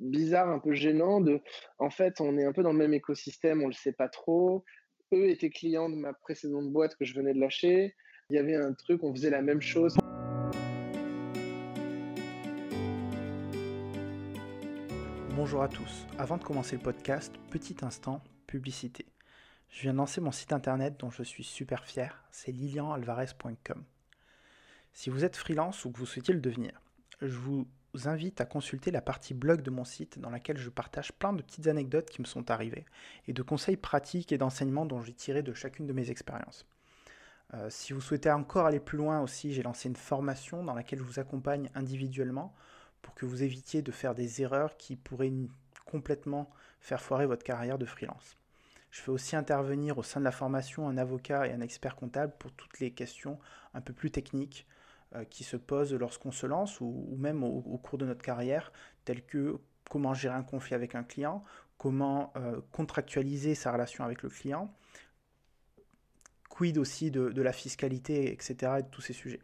bizarre, un peu gênant de, en fait, on est un peu dans le même écosystème, on le sait pas trop. Eux étaient clients de ma précédente boîte que je venais de lâcher. Il y avait un truc, on faisait la même chose. Bonjour à tous. Avant de commencer le podcast, petit instant, publicité. Je viens de lancer mon site internet dont je suis super fier, c'est lilianalvarez.com. Si vous êtes freelance ou que vous souhaitez le devenir, je vous invite à consulter la partie blog de mon site dans laquelle je partage plein de petites anecdotes qui me sont arrivées et de conseils pratiques et d'enseignements dont j'ai tiré de chacune de mes expériences. Euh, si vous souhaitez encore aller plus loin aussi, j'ai lancé une formation dans laquelle je vous accompagne individuellement pour que vous évitiez de faire des erreurs qui pourraient complètement faire foirer votre carrière de freelance. Je fais aussi intervenir au sein de la formation un avocat et un expert comptable pour toutes les questions un peu plus techniques qui se posent lorsqu'on se lance ou, même au, cours de notre carrière, telles que comment gérer un conflit avec un client, comment euh, contractualiser sa relation avec le client, quid aussi de, la fiscalité, etc. et de tous ces sujets.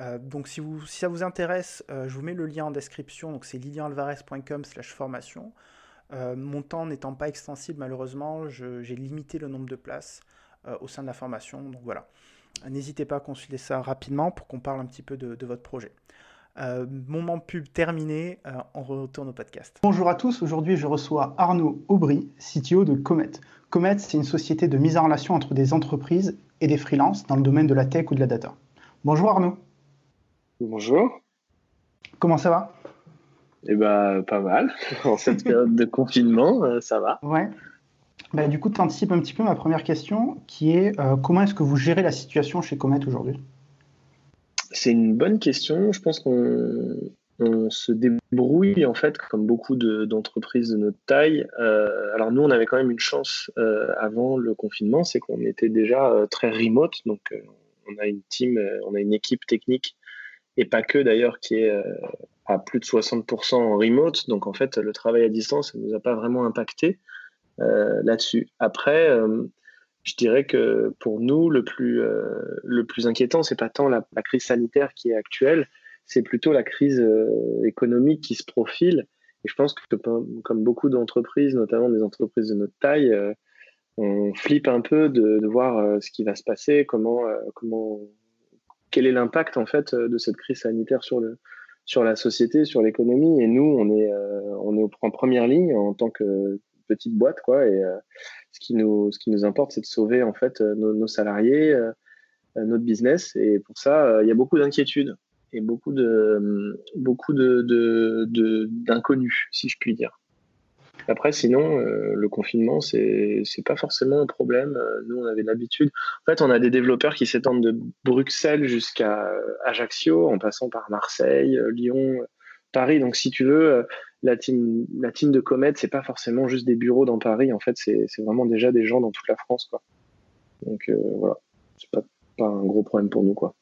Euh, donc si, ça vous intéresse, je vous mets le lien en description, donc c'est lilianalvarez.com slash formation. mon temps n'étant pas extensible malheureusement, j'ai limité le nombre de places au sein de la formation, donc voilà. N'hésitez pas à consulter ça rapidement pour qu'on parle un petit peu de, votre projet. Euh, moment pub terminé, euh, on retourne au podcast. Bonjour à tous, aujourd'hui je reçois Arnaud Aubry, CTO de Comet. Comet, c'est une société de mise en relation entre des entreprises et des freelances dans le domaine de la tech ou de la data. Bonjour Arnaud. Bonjour. Comment ça va? Eh bien, pas mal. En cette période de confinement, euh, ça va. Ouais. Bah, du coup, tu anticipes un petit peu ma première question, qui est euh, comment est-ce que vous gérez la situation chez Comet aujourd'hui? C'est une bonne question. Je pense qu'on se débrouille, en fait, comme beaucoup d'entreprises de, notre taille. Euh, alors, nous, on avait quand même une chance euh, avant le confinement, c'est qu'on était déjà très remote. Donc, on a une team, on a une équipe technique, et pas que d'ailleurs, qui est à plus de 60% en remote. Donc, en fait, le travail à distance, ça ne nous a pas vraiment impacté. Euh, là-dessus. Après, euh, je dirais que pour nous, le plus, euh, le plus inquiétant, c'est pas tant la, crise sanitaire qui est actuelle, c'est plutôt la crise économique qui se profile. Et je pense que comme beaucoup d'entreprises, notamment des entreprises de notre taille, on flippe un peu de, voir ce qui va se passer, comment, comment, quel est l'impact en fait de cette crise sanitaire sur le, sur la société, sur l'économie. Et nous, on est, on est en première ligne en tant que petite boîte, quoi. Et euh, ce qui nous, ce qui nous importe, c'est de sauver en fait euh, nos, salariés, euh, notre business. Et pour ça, il y a beaucoup d'inquiétudes et beaucoup de, beaucoup de, d'inconnus, si je puis dire. Après, sinon, le confinement, c'est pas forcément un problème. nous, on avait l'habitude. En fait, on a des développeurs qui s'étendent de Bruxelles jusqu'à Ajaccio, en passant par Marseille, Lyon, Paris. Donc, si tu veux, la team, la team de Comet, c'est pas forcément juste des bureaux dans Paris. En fait, c'est vraiment déjà des gens dans toute la France, quoi. Donc euh, voilà, c'est pas, pas un gros problème pour nous, quoi.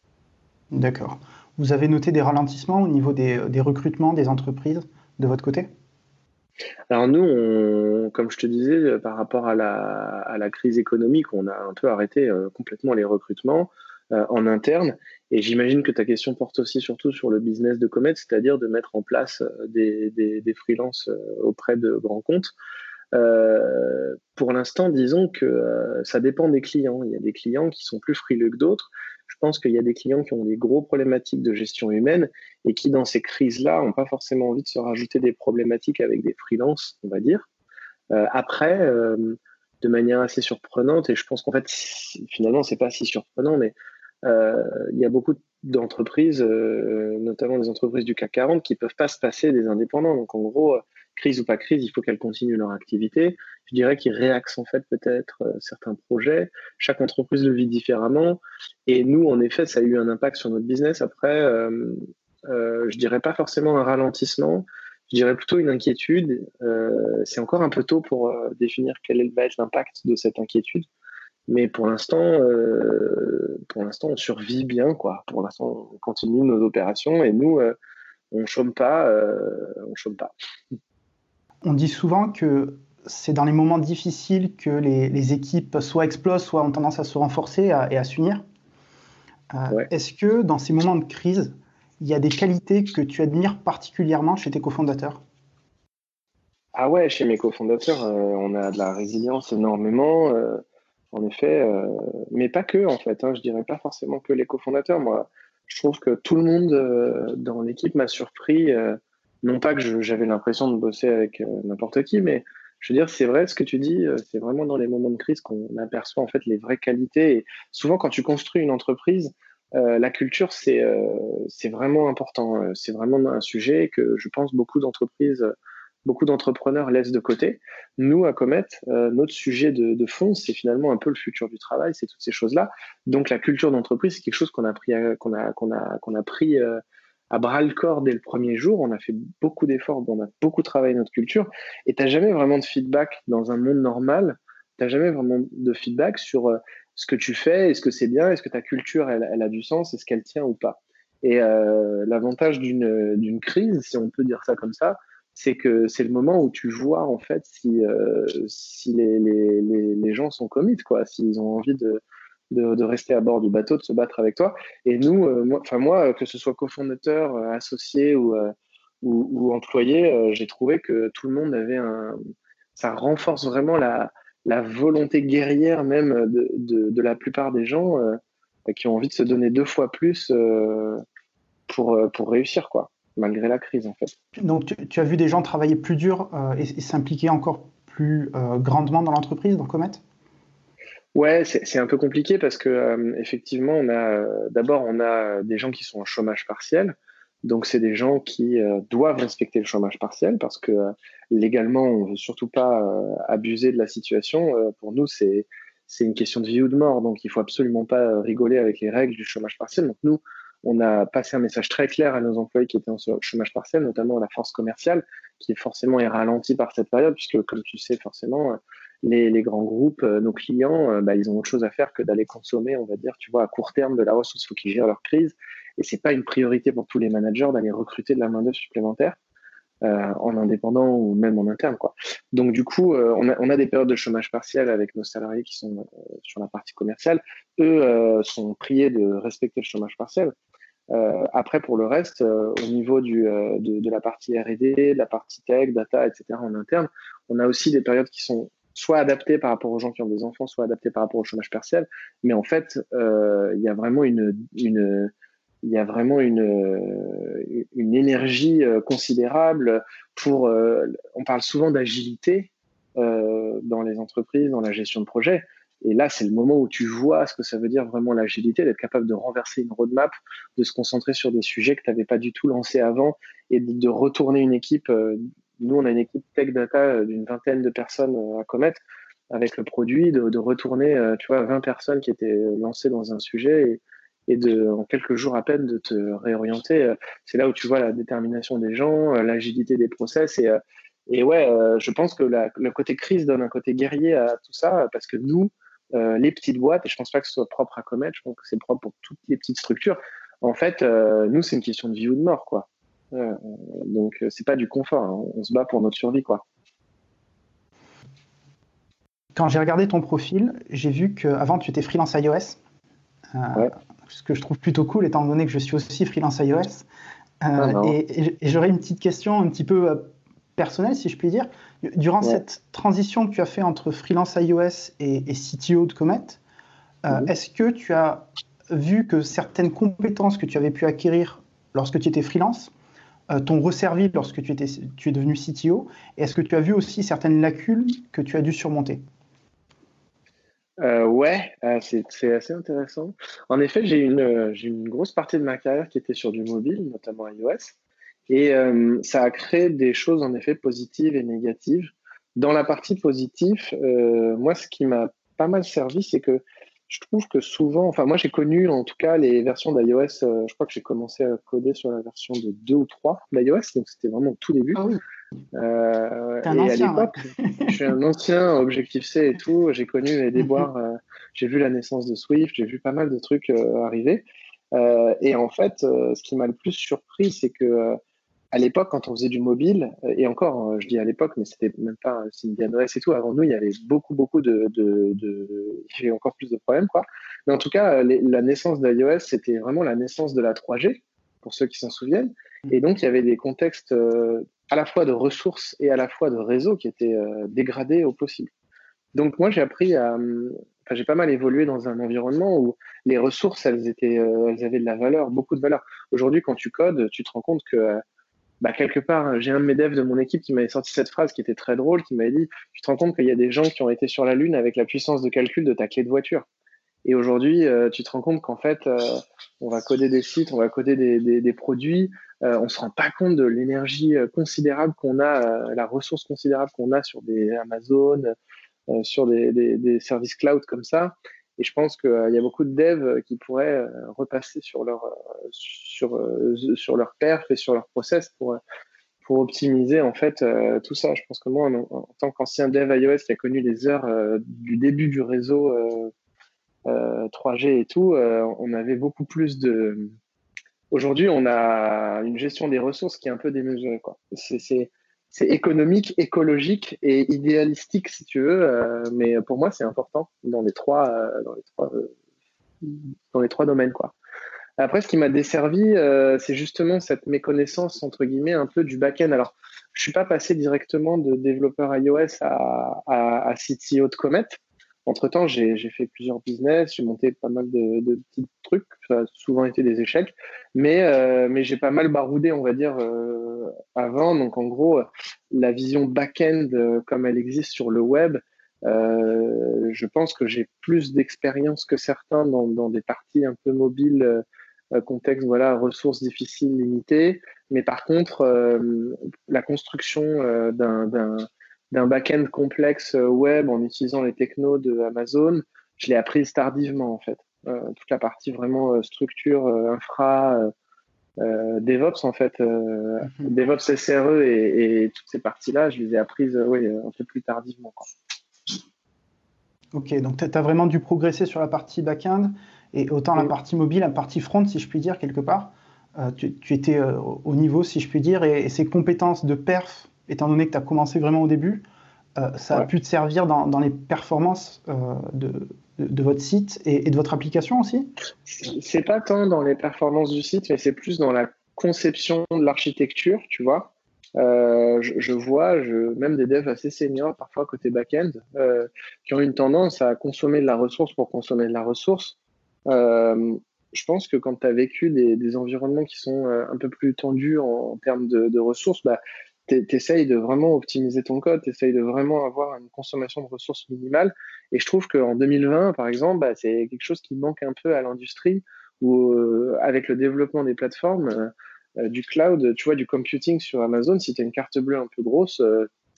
D'accord. Vous avez noté des ralentissements au niveau des, des recrutements des entreprises de votre côté? Alors nous, comme je te disais, par rapport à la, à la, crise économique, on a un peu arrêté euh, complètement les recrutements. Euh, en interne. Et j'imagine que ta question porte aussi surtout sur le business de Comet, c'est-à-dire de mettre en place euh, des, des, freelances euh, auprès de grands comptes. Pour l'instant, disons que ça dépend des clients. Il y a des clients qui sont plus frileux que d'autres. Je pense qu'il y a des clients qui ont des gros problématiques de gestion humaine et qui, dans ces crises-là, n'ont pas forcément envie de se rajouter des problématiques avec des freelances, on va dire. Après, de manière assez surprenante, et je pense qu'en fait, finalement, c'est pas si surprenant, mais il y a beaucoup d'entreprises, euh, notamment des entreprises du CAC 40, qui peuvent pas se passer des indépendants. Donc en gros, euh, crise ou pas crise, il faut qu'elles continuent leur activité. Je dirais qu'ils réaxent en fait peut-être certains projets. Chaque entreprise le vit différemment. Et nous, en effet, ça a eu un impact sur notre business. Après, euh, euh, je dirais pas forcément un ralentissement. Je dirais plutôt une inquiétude. Euh, c'est encore un peu tôt pour définir quel va être l'impact de cette inquiétude. Mais pour l'instant, euh, pour l'instant, on survit bien, quoi. Pour l'instant, on continue nos opérations et nous, euh, on chôme pas, euh, on chôme pas. On dit souvent que c'est dans les moments difficiles que les, équipes soit explosent, soit ont tendance à se renforcer et à s'unir. Est-ce que dans ces moments de crise, il y a des qualités que tu admires particulièrement chez tes cofondateurs? Ah ouais, chez mes cofondateurs, on a de la résilience énormément, en effet, mais pas que en fait. Hein, je dirais pas forcément que les cofondateurs. Moi, je trouve que tout le monde dans l'équipe m'a surpris. non pas que j'avais l'impression de bosser avec n'importe qui, mais je veux dire, c'est vrai ce que tu dis, c'est vraiment dans les moments de crise qu'on aperçoit en fait les vraies qualités. Et souvent, quand tu construis une entreprise, euh, la culture, c'est euh, c'est vraiment important. C'est vraiment un sujet que je pense beaucoup d'entreprises, beaucoup d'entrepreneurs laissent de côté. Nous, à Comet, euh, notre sujet de, fond, c'est finalement un peu le futur du travail, c'est toutes ces choses-là. Donc, la culture d'entreprise, c'est quelque chose qu'on a pris, qu'on a, qu'on a, qu'on a pris à bras le corps dès le premier jour. On a fait beaucoup d'efforts, on a beaucoup travaillé notre culture. Et tu n'as jamais vraiment de feedback dans un monde normal. Tu n'as jamais vraiment de feedback sur euh, ce que tu fais, est-ce que c'est bien, est-ce que ta culture, elle, elle a du sens, est-ce qu'elle tient ou pas. Et euh, l'avantage d'une crise, si on peut dire ça comme ça, c'est que c'est le moment où tu vois en fait si, euh, si les, les, les, gens sont commit, quoi, s'ils ont envie de, de, rester à bord du bateau, de se battre avec toi. Et nous, euh, moi, que ce soit cofondateur, euh, associé ou, euh, ou, employé, j'ai trouvé que tout le monde avait un. Ça renforce vraiment la, la volonté guerrière même de, de, la plupart des gens qui ont envie de se donner deux fois plus pour, pour réussir, quoi, malgré la crise en fait. Donc tu, as vu des gens travailler plus dur et, et s'impliquer encore plus grandement dans l'entreprise, dans Comet? Ouais, c'est un peu compliqué parce que euh, effectivement, on a d'abord on a des gens qui sont en chômage partiel, donc c'est des gens qui euh, doivent respecter le chômage partiel parce que euh, légalement on veut surtout pas abuser de la situation. pour nous, c'est c'est une question de vie ou de mort, donc il faut absolument pas rigoler avec les règles du chômage partiel. Donc nous, on a passé un message très clair à nos employés qui étaient en chômage partiel, notamment à la force commerciale, qui forcément est ralentie par cette période, puisque comme tu sais forcément, les, grands groupes, euh, nos clients, euh, bah, ils ont autre chose à faire que d'aller consommer, on va dire, tu vois, à court terme de la ressource. Il faut qu'ils gèrent leur crise. Et c'est pas une priorité pour tous les managers d'aller recruter de la main-d'œuvre supplémentaire. Euh, en indépendant ou même en interne. Donc du coup, on, a, des périodes de chômage partiel avec nos salariés qui sont sur la partie commerciale. Eux sont priés de respecter le chômage partiel. Après, pour le reste, au niveau du, de, la partie R&D, de la partie tech, data, etc. en interne, on a aussi des périodes qui sont soit adapté par rapport aux gens qui ont des enfants, soit adapté par rapport au chômage partiel. Mais en fait, euh, il y a vraiment une, énergie euh, considérable pour. Euh, on parle souvent d'agilité dans les entreprises, dans la gestion de projet. Et là, c'est le moment où tu vois ce que ça veut dire vraiment l'agilité, d'être capable de renverser une roadmap, de se concentrer sur des sujets que tu n'avais pas du tout lancés avant et de, retourner une équipe nous, on a une équipe tech data euh, d'une vingtaine de personnes euh, à commettre avec le produit, de, retourner, euh, tu vois, 20 personnes qui étaient lancées dans un sujet et, de, en quelques jours à peine, de te réorienter. C'est là où tu vois la détermination des gens, l'agilité des process et, et ouais, je pense que le côté crise donne un côté guerrier à tout ça parce que nous, les petites boîtes, et je pense pas que ce soit propre à Comet, je pense que c'est propre pour toutes les petites structures. En fait, nous, c'est une question de vie ou de mort, quoi. Euh, donc euh, c'est pas du confort, hein. on se bat pour notre survie quoi. Quand j'ai regardé ton profil, j'ai vu qu'avant tu étais freelance iOS, euh, ce que je trouve plutôt cool étant donné que je suis aussi freelance iOS. Ah, et, j'aurais une petite question un petit peu personnelle, si je puis dire. Durant cette transition que tu as fait entre freelance iOS et, CTO de Comet, mhm. est-ce que tu as vu que certaines compétences que tu avais pu acquérir lorsque tu étais freelance euh, t'ont resservi lorsque tu, étais, tu es devenu CTO Est-ce que tu as vu aussi certaines lacunes que tu as dû surmonter? Euh, ouais, euh, c'est assez intéressant. En effet, j'ai une, euh, une grosse partie de ma carrière qui était sur du mobile, notamment iOS, et ça a créé des choses en effet positives et négatives. Dans la partie positive, moi, ce qui m'a pas mal servi, c'est que je trouve que souvent, enfin moi j'ai connu en tout cas les versions d'iOS, euh, je crois que j'ai commencé à coder sur la version de 2 ou 3 d'iOS, donc c'était vraiment au tout début. Ah oui. Euh, et à l'époque, je suis un ancien Objective-C et tout, j'ai connu les déboires, euh, j'ai vu la naissance de Swift, j'ai vu pas mal de trucs arriver. et en fait, ce qui m'a le plus surpris, c'est que à l'époque, quand on faisait du mobile, euh, et encore, euh, je dis à l'époque, mais c'était même pas Symbian OS et tout, avant nous, il y avait beaucoup, beaucoup de, de, de... il y avait encore plus de problèmes, quoi. Mais en tout cas, la naissance d'iOS, c'était vraiment la naissance de la 3G. pour ceux qui s'en souviennent. Mm. Et donc, il y avait des contextes à la fois de ressources et à la fois de réseaux qui étaient dégradés au possible. Donc, moi, j'ai appris à. Enfin, j'ai pas mal évolué dans un environnement où les ressources, elles, étaient, elles avaient de la valeur, beaucoup de valeur. Aujourd'hui, quand tu codes, tu te rends compte que bah, quelque part, j'ai un de mes devs de mon équipe qui m'avait sorti cette phrase qui était très drôle, qui m'avait dit Tu te rends compte qu'il y a des gens qui ont été sur la Lune avec la puissance de calcul de ta clé de voiture. Et aujourd'hui, euh, tu te rends compte qu'en fait, euh, on va coder des sites, on va coder des, des, produits, euh, on se rend pas compte de l'énergie considérable qu'on a, la ressource considérable qu'on a sur des Amazon, sur des, des, services cloud comme ça. Et je pense qu'il y a beaucoup de devs qui pourraient repasser sur leur, sur, sur leur perf et sur leur process pour, pour optimiser en fait tout ça. Je pense que moi, en, tant qu'ancien dev iOS qui a connu les heures du début du réseau 3G et tout, on avait beaucoup plus de. Aujourd'hui, on a une gestion des ressources qui est un peu démesurée. C'est économique, écologique et idéalistique, si tu veux. Euh, mais pour moi, c'est important dans les trois, euh, dans les trois, euh, dans les trois domaines, quoi. Après, ce qui m'a desservi, c'est justement cette méconnaissance entre guillemets un peu du back-end. Alors, je suis pas passé directement de développeur iOS à, à, à CTO de Comet. Entre-temps, j'ai fait plusieurs business, j'ai monté pas mal de, petits trucs, ça a souvent été des échecs, mais, euh, j'ai pas mal baroudé, on va dire, euh, avant. Donc en gros, la vision back-end euh, comme elle existe sur le web, je pense que j'ai plus d'expérience que certains dans, des parties un peu mobiles, contexte, voilà, ressources difficiles, limitées. Mais par contre, la construction d'un d'un back-end complexe euh, web en utilisant les technos de Amazon, je l'ai apprise tardivement en fait. Euh, toute la partie vraiment euh, structure, infra, DevOps en fait, mhm. DevOps SRE et, toutes ces parties-là, je les ai apprises oui, un peu plus tardivement. Ok, donc tu as vraiment dû progresser sur la partie back-end et autant la partie mobile, la partie front, si je puis dire, quelque part. tu, étais au niveau, si je puis dire, et ces compétences de perf étant donné que tu as commencé vraiment au début, euh, ça a pu te servir dans, les performances euh, de, de, votre site et, de votre application aussi? C'est pas tant dans les performances du site, mais c'est plus dans la conception de l'architecture, tu vois. Euh, je, vois je, même des devs assez seniors, parfois côté back-end, qui ont une tendance à consommer de la ressource pour consommer de la ressource. je pense que quand tu as vécu des, environnements qui sont un peu plus tendus en, termes de, de ressources, bah, tu essayes de vraiment optimiser ton code, tu essayes de vraiment avoir une consommation de ressources minimale. Et je trouve qu'en 2020, par exemple, bah, c'est quelque chose qui manque un peu à l'industrie, où euh, avec le développement des plateformes, euh, euh, du cloud, tu vois, du computing sur Amazon, si tu as une carte bleue un peu grosse,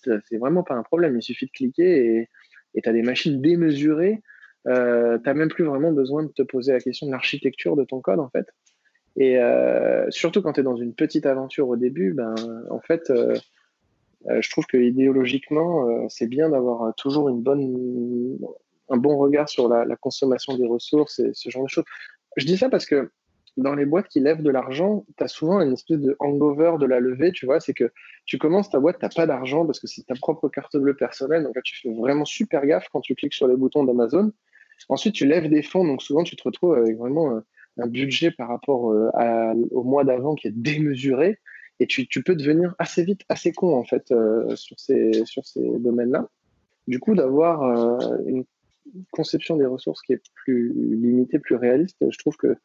c'est vraiment pas un problème. Il suffit de cliquer et tu as des machines démesurées. tu n'as même plus vraiment besoin de te poser la question de l'architecture de ton code, en fait. Et euh, surtout quand tu es dans une petite aventure au début, ben, en fait, euh, euh, je trouve que idéologiquement, c'est bien d'avoir toujours une bonne, un bon regard sur la, consommation des ressources et ce genre de choses. Je dis ça parce que dans les boîtes qui lèvent de l'argent, tu as souvent une espèce de hangover de la levée, tu vois, c'est que tu commences ta boîte, tu n'as pas d'argent parce que c'est ta propre carte bleue personnelle, donc là tu fais vraiment super gaffe quand tu cliques sur les boutons d'Amazon. Ensuite, tu lèves des fonds, donc souvent tu te retrouves avec vraiment un budget par rapport euh, au mois d'avant qui est démesuré et tu, peux devenir assez vite assez con en fait euh, sur ces, sur ces domaines-là. Du coup, d'avoir euh, une conception des ressources qui est plus limitée, plus réaliste, je trouve que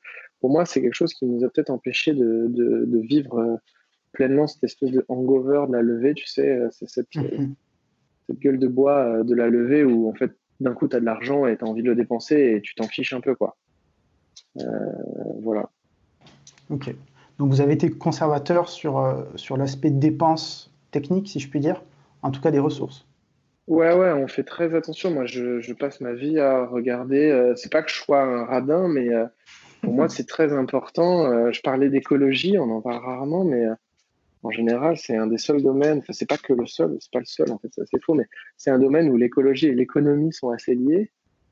pour moi, c'est quelque chose qui nous a peut-être empêché de, de, vivre pleinement cette espèce de hangover de la levée, tu sais, c'est cette, mm-hmm. cette, gueule de bois de la levée où en fait d'un coup tu as de l'argent et tu as envie de le dépenser et tu t'en fiches un peu quoi. Euh, voilà. Ok. Donc vous avez été conservateur sur, euh, sur l'aspect dépenses techniques, si je puis dire, en tout cas des ressources. Ouais, ouais, on fait très attention. Moi, je, je passe ma vie à regarder. Euh, c'est pas que je sois un radin, mais pour moi, c'est très important. je parlais d'écologie, on en parle rarement, mais en général, c'est un des seuls domaines. Enfin, c'est pas que le seul, c'est pas le seul, en fait, c'est faux, mais c'est un domaine où l'écologie et l'économie sont assez liées.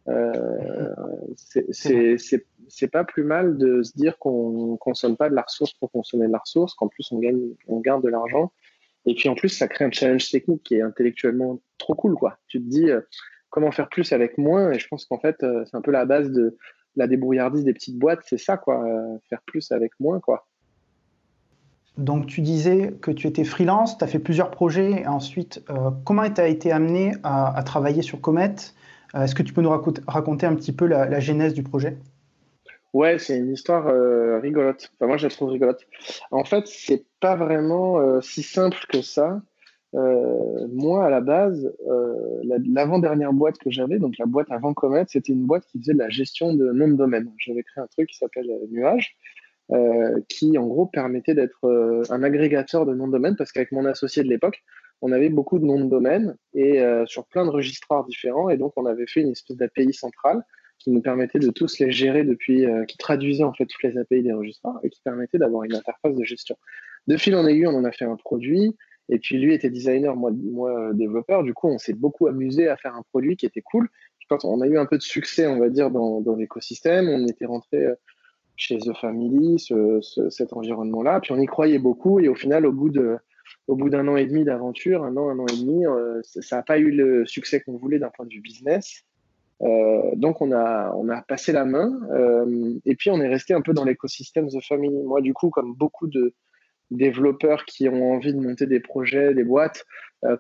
Euh, c'est pas plus mal de se dire qu'on consomme pas de la ressource pour consommer de la ressource, qu'en plus on gagne, on garde de l'argent. Et puis en plus, ça crée un challenge technique qui est intellectuellement trop cool, quoi. Tu te dis euh, comment faire plus avec moins, et je pense qu'en fait, euh, c'est un peu la base de la débrouillardise des petites boîtes, c'est ça, quoi. faire plus avec moins, quoi. Donc tu disais que tu étais freelance, tu as fait plusieurs projets, et ensuite comment tu as été amené à, travailler sur Comet? Est-ce que tu peux nous raconter un petit peu la, genèse du projet? Ouais, c'est une histoire rigolote. Enfin, moi, je la trouve rigolote. En fait, c'est pas vraiment si simple que ça. Euh, moi, à la base, euh, l'avant-dernière boîte que j'avais, donc la boîte avant Comet, c'était une boîte qui faisait de la gestion de noms de domaine. J'avais créé un truc qui s'appelle euh, Nuage, qui en gros permettait d'être un agrégateur de noms de domaine, parce qu'avec mon associé de l'époque, on avait beaucoup de noms de domaine et sur plein de registrars différents, et donc on avait fait une espèce d'API centrale qui nous permettait de tous les gérer depuis, qui traduisait en fait toutes les API des registrars et qui permettait d'avoir une interface de gestion. De fil en aiguille, on en a fait un produit. Et puis lui était designer, moi, moi développeur. Du coup, on s'est beaucoup amusé à faire un produit qui était cool. Quand on a eu un peu de succès, on va dire, dans, l'écosystème, on était rentré euh, chez The Family, ce, cet environnement-là. Puis on y croyait beaucoup. Et au final, au bout de au bout d'un an et demi d'aventure, un an, un an et demi, euh, ça n'a pas eu le succès qu'on voulait d'un point de vue business. Euh, donc on a, on a passé la main euh, et puis on est resté un peu dans l'écosystème The Family. Moi, du coup, comme beaucoup de, développeurs qui ont envie de monter des projets, des boîtes,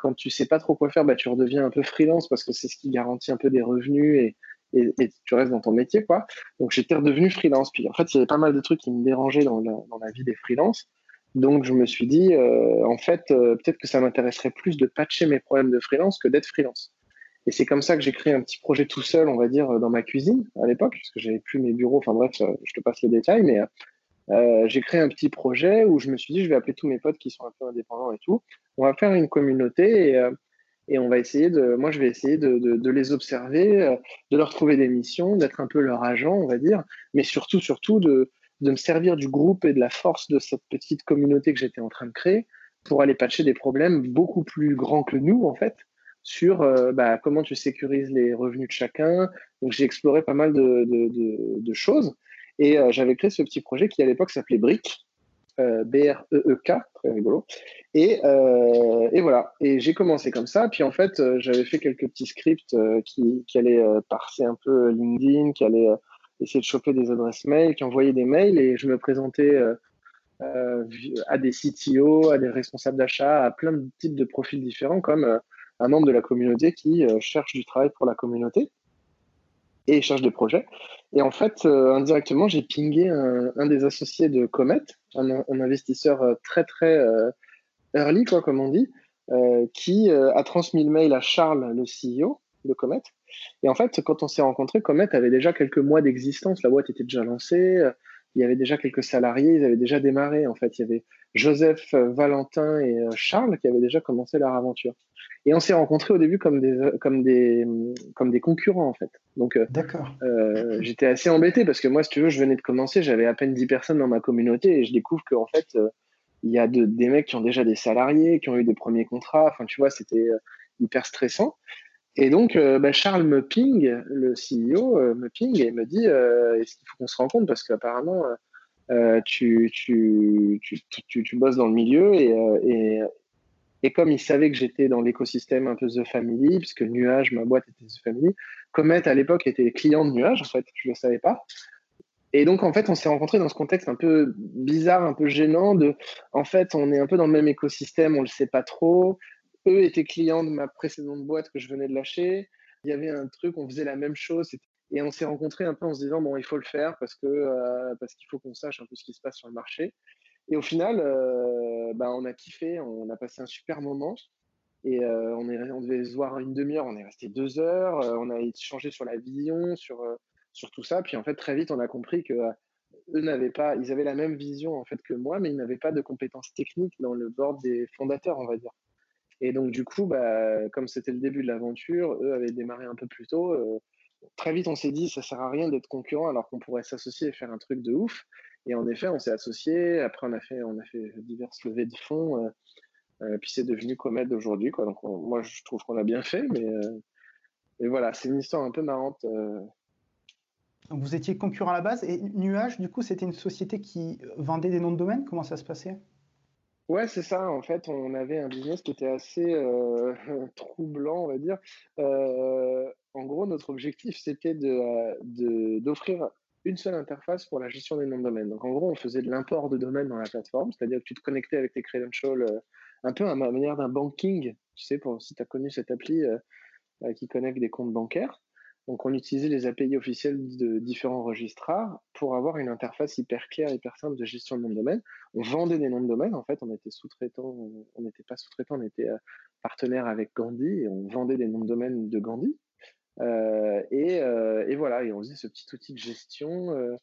quand tu sais pas trop quoi faire, bah, tu redeviens un peu freelance parce que c'est ce qui garantit un peu des revenus et, et, tu restes dans ton métier. quoi. Donc j'étais redevenu freelance. Puis en fait, il y avait pas mal de trucs qui me dérangeaient dans la, dans la vie des freelances. Donc je me suis dit, euh, en fait, euh, peut-être que ça m'intéresserait plus de patcher mes problèmes de freelance que d'être freelance. Et c'est comme ça que j'ai créé un petit projet tout seul, on va dire, dans ma cuisine à l'époque, parce que j'avais plus mes bureaux. Enfin bref, je te passe les détails, mais euh, j'ai créé un petit projet où je me suis dit, je vais appeler tous mes potes qui sont un peu indépendants et tout. On va faire une communauté et, euh, et on va essayer de, moi, je vais essayer de, de, les observer, euh, de leur trouver des missions, d'être un peu leur agent, on va dire, mais surtout, surtout de, de me servir du groupe et de la force de cette petite communauté que j'étais en train de créer pour aller patcher des problèmes beaucoup plus grands que nous, en fait, sur bah, comment tu sécurises les revenus de chacun. Donc, j'ai exploré pas mal de, de, choses. Et euh, j'avais créé ce petit projet qui à l'époque s'appelait Brick, euh, B-R-E-E-K, très rigolo. Et, euh, et voilà, et j'ai commencé comme ça. Puis en fait, j'avais fait quelques petits scripts qui, qui, allaient parser un peu LinkedIn, qui allaient essayer de choper des adresses mail, qui envoyaient des mails et je me présentais à des CTO, à des responsables d'achat, à plein de types de profils différents, comme un membre de la communauté qui cherche du travail pour la communauté et cherche des projets. Et en fait, euh, indirectement, j'ai pingé un, des associés de Comet, un, investisseur euh, très, très euh, early, quoi, comme on dit, qui a transmis le mail à Charles, le CEO de Comet. Et en fait, quand on s'est rencontrés, Comet avait déjà quelques mois d'existence. La boîte était déjà lancée. Il y avait déjà quelques salariés. Ils avaient déjà démarré. En fait, il y avait Joseph, Valentin et Charles qui avaient déjà commencé leur aventure. Et on s'est rencontrés au début comme des, comme des, comme des concurrents, en fait. Donc, euh, euh, j'étais assez embêté parce que moi, si tu veux, je venais de commencer, j'avais à peine 10 personnes dans ma communauté et je découvre qu'en fait, euh, il y a des mecs qui ont déjà des salariés, qui ont eu des premiers contrats. Enfin, tu vois, c'était hyper stressant. Et donc, bah, Charles me ping, le CEO me ping et me dit est-ce qu'il faut qu'on se rencontre parce qu'apparemment, tu, tu, tu, tu, bosses dans le milieu et, et, et comme il savait que j'étais dans l'écosystème un peu The Family, puisque Nuage, ma boîte était The Family, Comet à l'époque était client de Nuage, en fait, je ne le savais pas. Et donc, en fait, on s'est rencontrés dans ce contexte un peu bizarre, un peu gênant de, en fait, on est un peu dans le même écosystème, on ne le sait pas trop. Eux étaient clients de ma précédente boîte que je venais de lâcher. Il y avait un truc, on faisait la même chose. Et on s'est rencontrés un peu en se disant, bon, il faut le faire euh, parce qu'il faut qu'on sache un peu ce qui se passe sur le marché. Et au final, euh, bah, on a kiffé, on a passé un super moment. Et euh, on, est, on devait se voir une demi-heure, on est resté deux heures, on a échangé sur la vision, sur, sur tout ça. Puis en fait, très vite, on a compris que eux n'avaient pas, ils avaient la même vision en fait que moi, mais ils n'avaient pas de compétences techniques dans le board des fondateurs, on va dire. Et donc du coup, bah, comme c'était le début de l'aventure, eux avaient démarré un peu plus tôt. très vite, on s'est dit, ça sert à rien d'être concurrent alors qu'on pourrait s'associer et faire un truc de ouf. Et en effet, on s'est associé. Après, on a fait, on a diverses levées de fonds. Euh, euh puis c'est devenu Comet d'aujourd'hui. Quoi. Donc, moi, je trouve qu'on a bien fait. Mais, euh, voilà, c'est une histoire un peu marrante. Euh. Vous étiez concurrent à la base. Et Nuage, du coup, c'était une société qui vendait des noms de domaine? Comment ça se passait? Ouais, c'est ça. En fait, on avait un business qui était assez euh, troublant, on va dire. Euh, en gros, notre objectif, c'était d'offrir une seule interface pour la gestion des noms de domaine. Donc en gros, on faisait de l'import de domaines dans la plateforme, c'est-à-dire que tu te connectais avec tes credentials euh, un peu à la manière d'un banking, tu sais, pour, si tu as connu cette appli qui connecte des comptes bancaires. Donc on utilisait les API officiels de différents registrars pour avoir une interface hyper claire, hyper simple de gestion de noms de domaine. On vendait des noms de domaine, en fait, on était sous-traitant, on n'était pas sous-traitant, on était partenaire avec Gandhi et on vendait des noms de domaine de Gandhi. Euh, et, euh, voilà, et on faisait ce petit outil de gestion. Euh,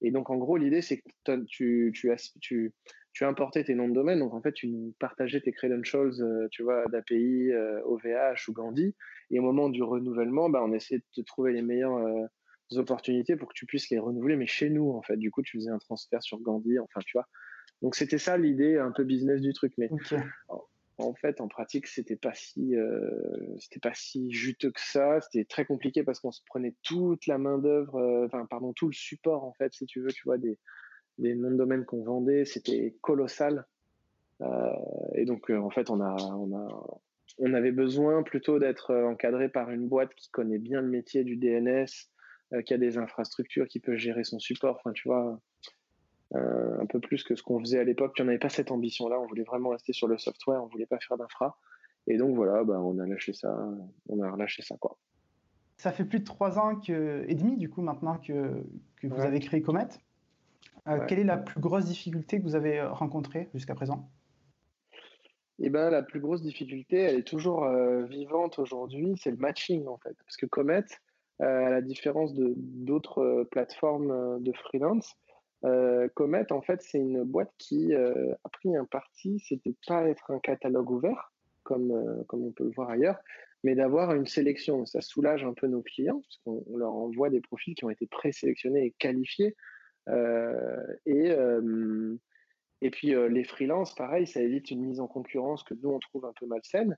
et donc, en gros, l'idée, c'est que tu, tu, tu importais tes noms de domaine. Donc, en fait, tu partageais tes credentials, tu vois, d'API, OVH ou Gandhi. Et au moment du renouvellement, bah, on essayait de te trouver les meilleures opportunités pour que tu puisses les renouveler, mais chez nous, en fait. Du coup, tu faisais un transfert sur Gandhi, enfin, tu vois. Donc, c'était ça l'idée un peu business du truc. Mais en fait, en pratique, c'était pas si, euh, c'était pas si juteux que ça. C'était très compliqué parce qu'on se prenait toute la main d'œuvre, euh, enfin, pardon, tout le support en fait, si tu veux, tu vois, des, des noms de domaine qu'on vendait, c'était colossal. Euh, et donc, en fait, on a, on a, on avait besoin plutôt d'être encadré par une boîte qui connaît bien le métier du DNS, qui a des infrastructures, qui peut gérer son support. Enfin, tu vois, euh, un peu plus que ce qu'on faisait à l'époque. Puis on n'avait pas cette ambition-là, on voulait vraiment rester sur le software, on voulait pas faire d'infra. Et donc voilà, bah, on a lâché ça, on a relâché ça quoi. Ça fait plus de trois ans que, et demi du coup maintenant que, que vous avez créé Comet. Euh, quelle est la plus grosse difficulté que vous avez rencontrée jusqu'à présent? Eh ben, la plus grosse difficulté, elle est toujours euh, vivante aujourd'hui, c'est le matching en fait. Parce que Comet, à la différence de d'autres plateformes de freelance, euh, Comet, en fait, c'est une boîte qui euh, a pris un parti, c'était pas être un catalogue ouvert, comme, euh, comme on peut le voir ailleurs, mais d'avoir une sélection. Ça soulage un peu nos clients, puisqu'on leur envoie des profils qui ont été présélectionnés et qualifiés. Et, et puis les freelances, pareil, ça évite une mise en concurrence que nous, on trouve un peu malsaine.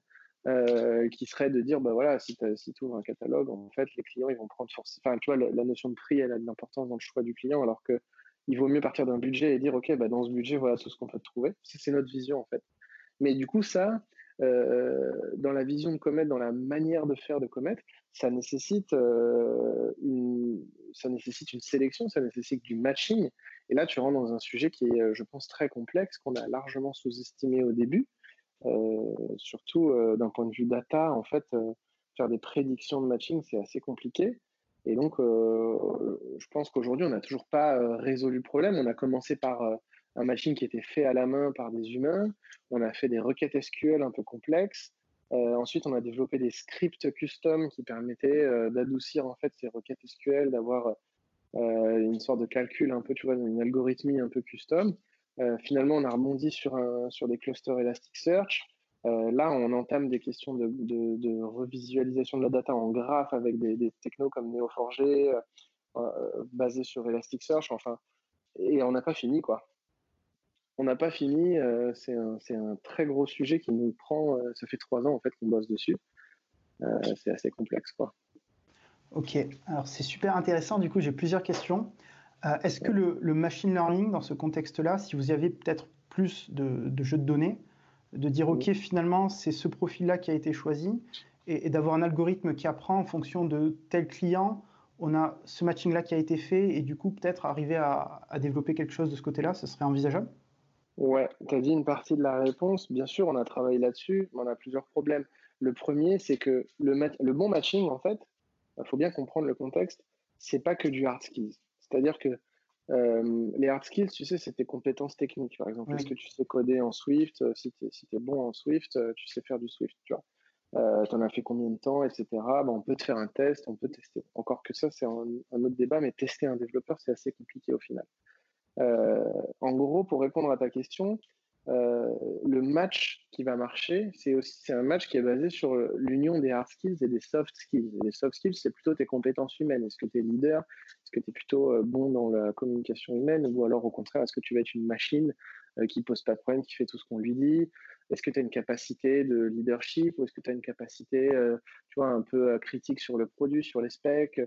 qui serait de dire bah voilà si tu ouvres un catalogue en fait les clients ils vont prendre forcément enfin tu vois la, notion de prix elle a de l'importance dans le choix du client alors que il vaut mieux partir d'un budget et dire, OK, bah, dans ce budget, voilà tout ce qu'on peut trouver. C'est notre vision, en fait. Mais du coup, ça, euh, dans la vision de Comet, dans la manière de faire de Comet, ça nécessite, euh, une, ça nécessite une sélection, ça nécessite du matching. Et là, tu rentres dans un sujet qui est, je pense, très complexe, qu'on a largement sous-estimé au début. Euh, surtout d'un point de vue data, en fait, faire des prédictions de matching, c'est assez compliqué. Et donc, euh, je pense qu'aujourd'hui, on n'a toujours pas euh, résolu le problème. On a commencé par euh, un machine qui était fait à la main par des humains. On a fait des requêtes SQL un peu complexes. Ensuite, on a développé des scripts custom qui permettaient d'adoucir en fait ces requêtes SQL, d'avoir une sorte de calcul un peu, tu vois, une algorithmie un peu custom. finalement, on a rebondi sur, sur des clusters Elasticsearch. Euh, là, on entame des questions de, revisualisation de la data en graphe avec des, technos comme Neo4j, euh, euh, basés sur Elasticsearch, enfin, et on n'a pas fini, quoi. On n'a pas fini, c'est un, très gros sujet qui nous prend, ça fait trois ans en fait qu'on bosse dessus. c'est assez complexe, quoi. Ok, alors c'est super intéressant, du coup j'ai plusieurs questions. Est-ce que le, machine learning, dans ce contexte-là, si vous avez peut-être plus de, de jeux de données, de dire ok finalement c'est ce profil-là qui a été choisi et, d'avoir un algorithme qui apprend en fonction de tel client, on a ce matching-là qui a été fait et du coup peut-être arriver à, développer quelque chose de ce côté-là, ce serait envisageable? Ouais, tu as dit une partie de la réponse. Bien sûr, on a travaillé là-dessus, mais on a plusieurs problèmes. Le premier, c'est que le, le bon matching, en fait, il faut bien comprendre le contexte, c'est pas que du hard skills. C'est-à-dire que euh, les hard skills, tu sais, c'est tes compétences techniques. Par exemple, est-ce que tu sais coder en Swift? Euh, Si tu es, si es, bon en Swift, euh, tu sais faire du Swift, tu vois. Euh, tu en as fait combien de temps, etc. Ben, on peut te faire un test, on peut tester. Encore que ça, c'est un, un, autre débat, mais tester un développeur, c'est assez compliqué au final. Euh, en gros, pour répondre à ta question, euh, le match qui va marcher, c'est aussi c'est un match qui est basé sur l'union des hard skills et des soft skills. Et les soft skills, c'est plutôt tes compétences humaines. Est-ce que tu es leader? Est-ce que tu es plutôt euh, bon dans la communication humaine? Ou alors au contraire, est-ce que tu vas être une machine euh, qui pose pas de problème, qui fait tout ce qu'on lui dit? Est-ce que tu as une capacité de leadership? Ou est-ce que tu as une capacité, tu vois, un peu critique sur le produit, sur les specs?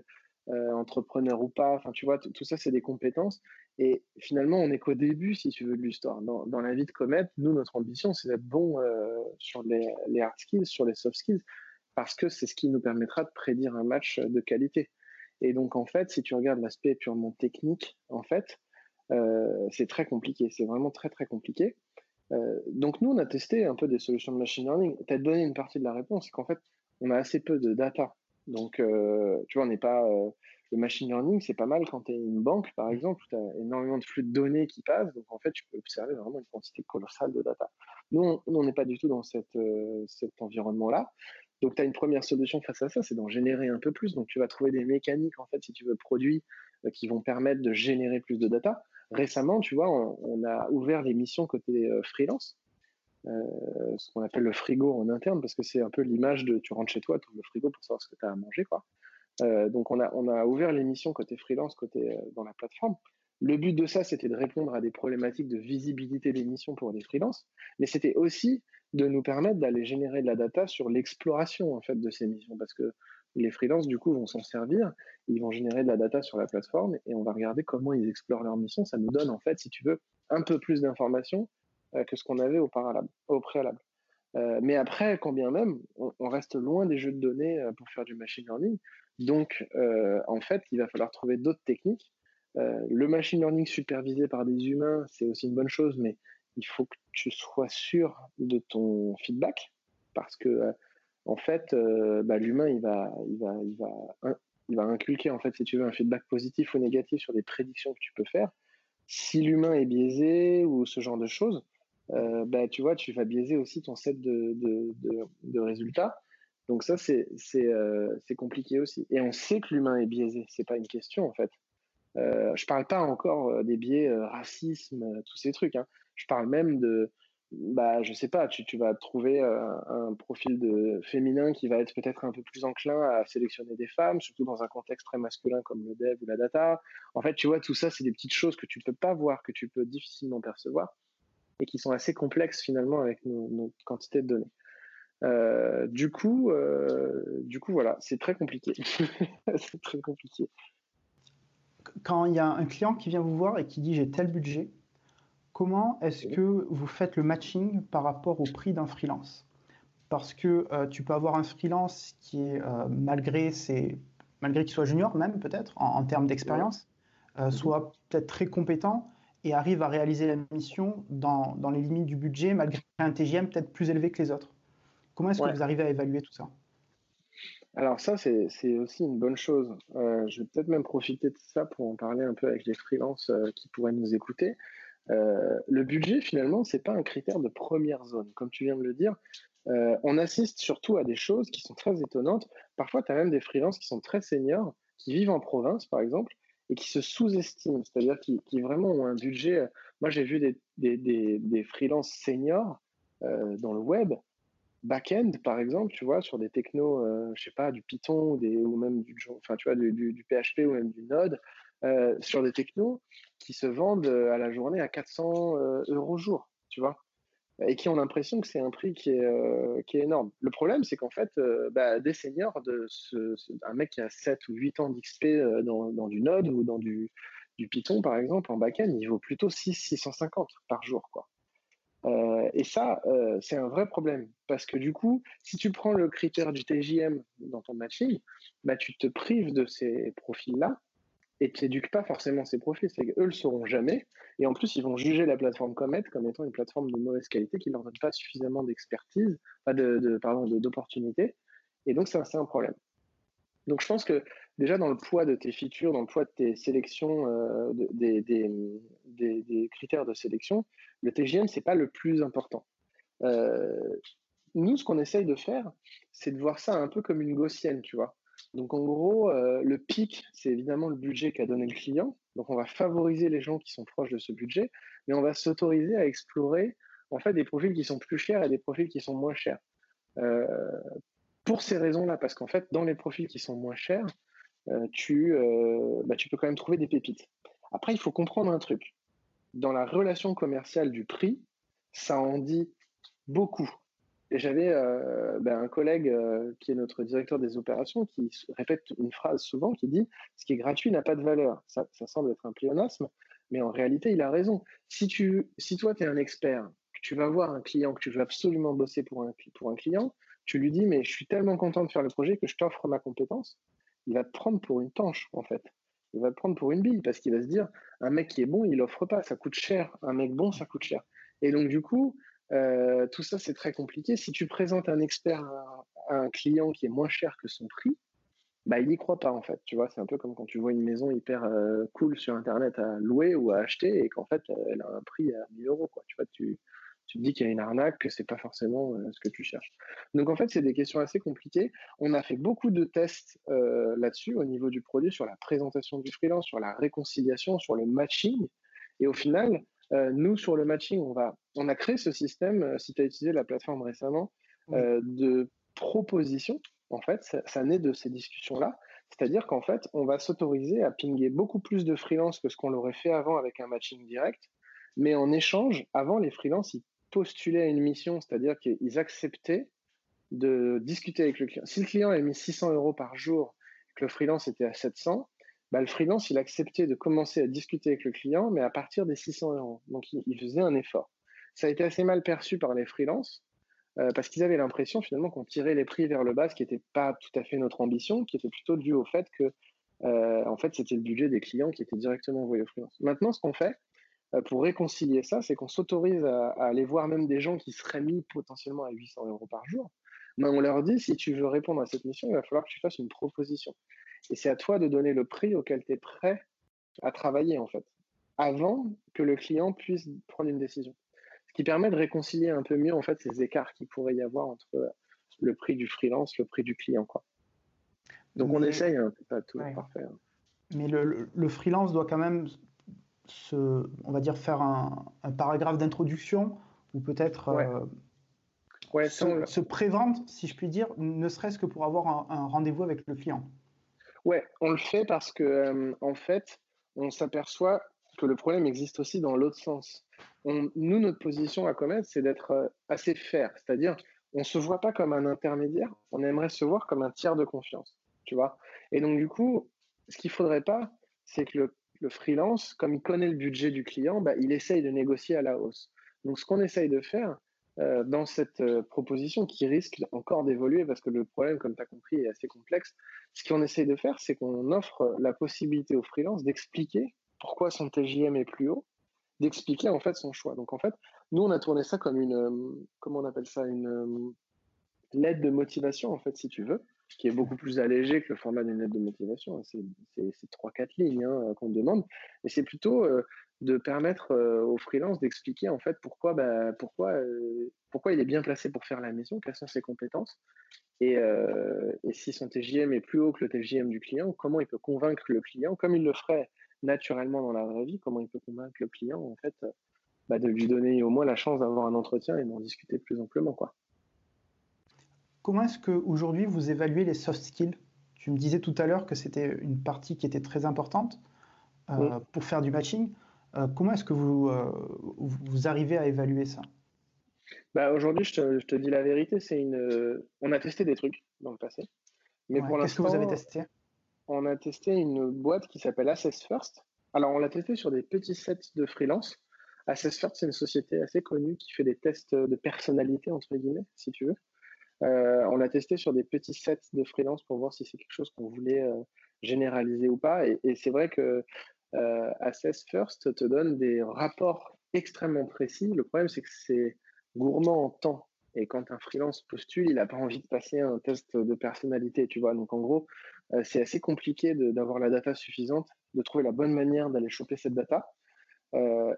Entrepreneur ou pas, enfin tu vois, tout ça c'est des compétences et finalement, on n'est qu'au début, si tu veux, de l'histoire. Dans, la vie de Comet, nous, notre ambition, c'est d'être bon euh, sur les, hard skills, sur les soft skills, parce que c'est ce qui nous permettra de prédire un match de qualité. Et donc, en fait, si tu regardes l'aspect purement technique, en fait, euh, c'est très compliqué. C'est vraiment très, très compliqué. Euh, donc, nous, on a testé un peu des solutions de machine learning. Tu as donné une partie de la réponse, c'est qu'en fait, on a assez peu de data. Donc, euh, tu vois, on n'est pas. le machine learning, c'est pas mal quand tu es une banque, par exemple, où tu as énormément de flux de données qui passent. Donc, en fait, tu peux observer vraiment une quantité colossale de data. Nous, on n'est pas du tout dans cette, cet environnement-là. Donc, tu as une première solution face à ça, c'est d'en générer un peu plus. Donc, tu vas trouver des mécaniques, en fait, si tu veux, produits euh, qui vont permettre de générer plus de data. Récemment, tu vois, on, a ouvert les missions côté euh, freelance, euh, ce qu'on appelle le frigo en interne, parce que c'est un peu l'image de tu rentres chez toi, tu ouvres le frigo pour savoir ce que tu as à manger. Quoi. donc, on a, on a ouvert les missions côté freelance, côté dans la plateforme. Le but de ça, c'était de répondre à des problématiques de visibilité des missions pour les freelances, mais c'était aussi de nous permettre d'aller générer de la data sur l'exploration en fait de ces missions, parce que les freelances du coup vont s'en servir, ils vont générer de la data sur la plateforme et on va regarder comment ils explorent leurs missions. Ça nous donne en fait, si tu veux, un peu plus d'informations euh, que ce qu'on avait au, préalable. Euh, mais après, quand bien même, on, reste loin des jeux de données euh, pour faire du machine learning. Donc, en fait, il va falloir trouver d'autres techniques euh, le machine learning supervisé par des humains, c'est aussi une bonne chose, mais il faut que tu sois sûr de ton feedback parce que euh, en fait, euh, bah, l'humain il va, il va, il va, il va inculquer en fait si tu veux un feedback positif ou négatif sur des prédictions que tu peux faire. Si l'humain est biaisé ou ce genre de choses, bah, tu vois, tu vas biaiser aussi ton set de, de, résultats. Donc ça, c'est c'est compliqué aussi. Et on sait que l'humain est biaisé. C'est pas une question en fait. Euh, je parle pas encore euh, des biais euh, racisme, euh, tous ces trucs. Hein. Je parle même de, bah, je sais pas, tu, tu vas trouver un profil de féminin qui va être peut-être un peu plus enclin à sélectionner des femmes, surtout dans un contexte très masculin comme le dev ou la data. En fait, tu vois, tout ça, c'est des petites choses que tu ne peux pas voir, que tu peux difficilement percevoir et qui sont assez complexes finalement avec nos, nos quantités de données. Euh, du coup, euh, du coup, voilà, c'est très compliqué. c'est très compliqué. Quand il y a un client qui vient vous voir et qui dit j'ai tel budget, comment est-ce que vous faites le matching par rapport au prix d'un freelance? Parce que euh, tu peux avoir un freelance qui est, malgré, ses, malgré qu'il soit junior même peut-être, en, termes d'expérience, soit peut-être très compétent et arrive à réaliser la mission dans, dans les limites du budget, malgré un TGM peut-être plus élevé que les autres. Comment est-ce que vous arrivez à évaluer tout ça? Alors ça, c'est aussi une bonne chose. Euh, je vais peut-être même profiter de ça pour en parler un peu avec les freelances euh, qui pourraient nous écouter. Euh, le budget, finalement, c'est pas un critère de première zone. Comme tu viens de le dire, on assiste surtout à des choses qui sont très étonnantes. Parfois, tu as même des freelances qui sont très seniors, qui vivent en province, par exemple, et qui se sous-estiment, c'est-à-dire qui, vraiment ont un budget. Moi, j'ai vu des, des, freelances seniors dans le web back-end, par exemple, tu vois, sur des technos, euh, je sais pas, du Python ou, des, ou même du, enfin, tu vois, du, PHP ou même du Node, euh, sur des technos qui se vendent euh, à la journée à 400 euh, euros jour, tu vois, et qui ont l'impression que c'est un prix qui est, euh, énorme. Le problème, c'est qu'en fait, bah, des seniors, un mec qui a 7 ou 8 ans d'XP dans, dans, du Node ou dans du, Python, par exemple, en back-end, il vaut plutôt 6, 650 par jour, quoi. Euh, et ça, euh, c'est un vrai problème. Parce que du coup, si tu prends le critère du TJM dans ton matching, bah, tu te prives de ces profils-là et tu n'éduques pas forcément ces profils. C'est qu'eux le sauront jamais. Et en plus, ils vont juger la plateforme Comet comme étant une plateforme de mauvaise qualité qui ne leur donne pas suffisamment d'expertise, pas de, pardon, d'opportunités. Et donc, c'est un problème. Donc je pense que déjà dans le poids de tes features, dans le poids de tes sélections, euh, des, critères de sélection, le TGM, c'est pas le plus important. Euh, nous, ce qu'on essaye de faire, c'est de voir ça un peu comme une gaussienne, tu vois. Donc en gros, euh, le pic, c'est évidemment le budget qu'a donné le client. Donc on va favoriser les gens qui sont proches de ce budget, mais on va s'autoriser à explorer en fait des profils qui sont plus chers et des profils qui sont moins chers. Euh, pour ces raisons-là, parce qu'en fait, dans les profils qui sont moins chers, euh, bah, tu peux quand même trouver des pépites. Après, il faut comprendre un truc. Dans la relation commerciale du prix, ça en dit beaucoup. J'avais euh, bah, un collègue euh, qui est notre directeur des opérations qui répète une phrase souvent qui dit ce qui est gratuit n'a pas de valeur. Ça, ça semble être un pléonasme, mais en réalité, il a raison. Si, tu, si toi, tu es un expert, que tu vas voir un client, que tu veux absolument bosser pour un, pour un client, tu lui dis, mais je suis tellement content de faire le projet que je t'offre ma compétence. il va te prendre pour une tanche, en fait. Il va te prendre pour une bille parce qu'il va se dire, un mec qui est bon, il offre pas, ça coûte cher. Un mec bon, ça coûte cher. Et donc, du coup, tout ça, c'est très compliqué. Si tu présentes un expert à, un client qui est moins cher que son prix, bah, il n'y croit pas, en fait. Tu vois, c'est un peu comme quand tu vois une maison hyper cool sur Internet à louer ou à acheter et qu'en fait, elle a un prix à 1000 euros, quoi. Tu vois, tu, tu te dis qu'il y a une arnaque, que c'est pas forcément ce que tu cherches. Donc en fait, c'est des questions assez compliquées. On a fait beaucoup de tests là-dessus au niveau du produit, sur la présentation du freelance, sur la réconciliation, sur le matching. Et au final, nous sur le matching, on va, on a créé ce système. si tu as utilisé la plateforme récemment, de proposition. En fait, ça, ça naît de ces discussions-là. C'est-à-dire qu'en fait, on va s'autoriser à pinguer beaucoup plus de freelance que ce qu'on l'aurait fait avant avec un matching direct. Mais en échange, avant, les freelances, ils postulaient à une mission, c'est-à-dire qu'ils acceptaient de discuter avec le client. Si le client a mis 600 euros par jour et que le freelance était à 700, bah, le freelance, il acceptait de commencer à discuter avec le client, mais à partir des 600 euros. Donc, il, faisait un effort. Ça a été assez mal perçu par les freelances euh, parce qu'ils avaient l'impression finalement qu'on tirait les prix vers le bas, ce qui n'était pas tout à fait notre ambition, qui était plutôt dû au fait que euh, en fait, c'était le budget des clients qui était directement envoyé au freelance. Maintenant, ce qu'on fait, euh, pour réconcilier ça, c'est qu'on s'autorise à, aller voir même des gens qui seraient mis potentiellement à 800 euros par jour. Mais on leur dit, si tu veux répondre à cette mission, il va falloir que tu fasses une proposition. Et c'est à toi de donner le prix auquel tu es prêt à travailler, en fait, avant que le client puisse prendre une décision. Ce qui permet de réconcilier un peu mieux, en fait, ces écarts qu'il pourrait y avoir entre le prix du freelance, le prix du client, quoi. Donc on essaye, hein, c'est pas tout parfait. Hein. Mais le, le, freelance doit quand même se, on va dire, faire un, paragraphe d'introduction ou peut-être euh, se, prévendre, si je puis dire, ne serait-ce que pour avoir un, rendez-vous avec le client. Ouais, on le fait parce que euh, en fait, on s'aperçoit que le problème existe aussi dans l'autre sens. nous, notre position à Comet, c'est d'être euh, assez fair, c'est-à-dire on ne se voit pas comme un intermédiaire, on aimerait se voir comme un tiers de confiance, tu vois. Et donc du coup, ce qu'il faudrait pas, c'est que le le freelance, comme il connaît le budget du client, bah, il essaye de négocier à la hausse. Donc, ce qu'on essaye de faire euh, dans cette euh, proposition qui risque encore d'évoluer parce que le problème, comme tu as compris, est assez complexe, ce qu'on essaye de faire, c'est qu'on offre la possibilité au freelance d'expliquer pourquoi son TJM est plus haut, d'expliquer en fait son choix. Donc, en fait, nous, on a tourné ça comme une, euh, comment on appelle ça, une lettre de motivation, en fait, si tu veux qui est beaucoup plus allégé que le format d'une lettre de motivation. C'est 3-4 lignes hein, qu'on demande. Et c'est plutôt euh, de permettre euh, aux freelances d'expliquer en fait pourquoi, bah, pourquoi, euh, pourquoi il est bien placé pour faire la mission, quelles sont ses compétences. Et, si son TJM est plus haut que le TJM du client, comment il peut convaincre le client, comme il le ferait naturellement dans la vraie vie, comment il peut convaincre le client en fait bah, de lui donner au moins la chance d'avoir un entretien et d'en discuter plus amplement. Quoi. Comment est-ce qu'aujourd'hui vous évaluez les soft skills? Tu me disais tout à l'heure que c'était une partie qui était très importante euh, pour faire du matching. Euh, comment est-ce que vous, euh, vous arrivez à évaluer ça? Bah, Aujourd'hui, je te, dis la vérité, c'est une. On a testé des trucs dans le passé. Mais pour Qu'est-ce que vous avez testé? On a testé une boîte qui s'appelle Assess First. Alors, on l'a testé sur des petits sets de freelance. Assess First, c'est une société assez connue qui fait des tests de personnalité, entre guillemets, si tu veux. Euh, on l'a testé sur des petits sets de freelance pour voir si c'est quelque chose qu'on voulait euh, généraliser ou pas. Et, c'est vrai que euh, Assess First te donne des rapports extrêmement précis. Le problème, c'est que c'est gourmand en temps. Et quand un freelance postule, il n'a pas envie de passer un test de personnalité, tu vois. Donc en gros, c'est assez compliqué d'avoir la data suffisante, de trouver la bonne manière d'aller choper cette data.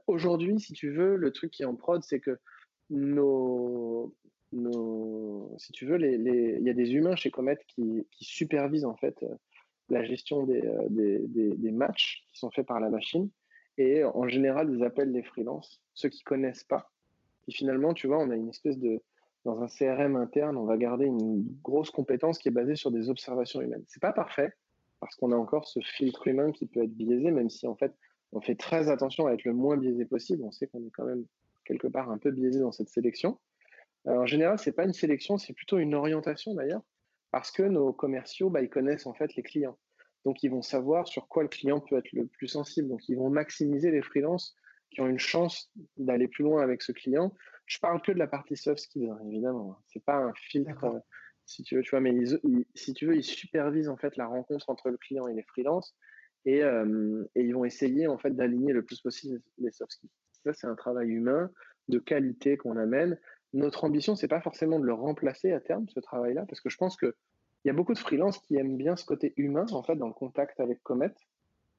Aujourd'hui, si tu veux, le truc qui est en prod, c'est que nos, si tu veux, il y a des humains chez Comet qui, supervisent en fait euh, la gestion euh, des, matchs qui sont faits par la machine. Et en général, ils appellent les freelances, ceux qui connaissent pas. Et finalement, tu vois, on a une espèce de, dans un CRM interne, on va garder une grosse compétence qui est basée sur des observations humaines. C'est pas parfait parce qu'on a encore ce filtre humain qui peut être biaisé, même si en fait, on fait très attention à être le moins biaisé possible. On sait qu'on est quand même quelque part un peu biaisé dans cette sélection en général, c'est pas une sélection, c'est plutôt une orientation d'ailleurs, parce que nos commerciaux, bah, ils connaissent en fait les clients. Donc, ils vont savoir sur quoi le client peut être le plus sensible. Donc, ils vont maximiser les freelances qui ont une chance d'aller plus loin avec ce client. Je parle que de la partie soft skills, hein, évidemment. C'est pas un filtre si tu veux, tu vois, mais si tu veux, ils supervisent en fait la rencontre entre le client et les freelances et, euh, et ils vont essayer en fait d'aligner le plus possible les soft skills. Ça, c'est un travail humain de qualité qu'on amène. Notre ambition, c'est pas forcément de le remplacer à terme, ce travail-là, parce que je pense que il y a beaucoup de freelances qui aiment bien ce côté humain, en fait, dans le contact avec Comet.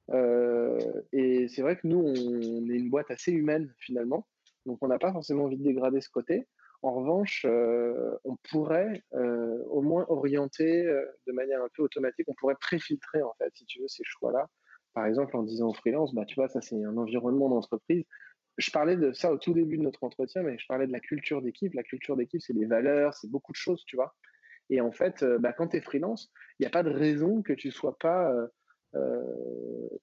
Euh, et c'est vrai que nous, on est une boîte assez humaine, finalement. Donc, on n'a pas forcément envie de dégrader ce côté. En revanche, euh, on pourrait euh, au moins orienter euh, de manière un peu automatique, on pourrait préfiltrer, en fait, si tu veux, ces choix-là. Par exemple, en disant au freelance, bah, tu vois, ça, c'est un environnement d'entreprise. Je parlais de ça au tout début de notre entretien, mais je parlais de la culture d'équipe. La culture d'équipe, c'est des valeurs, c'est beaucoup de choses, tu vois. Et en fait, bah, quand tu es freelance, il n'y a pas de raison que tu sois pas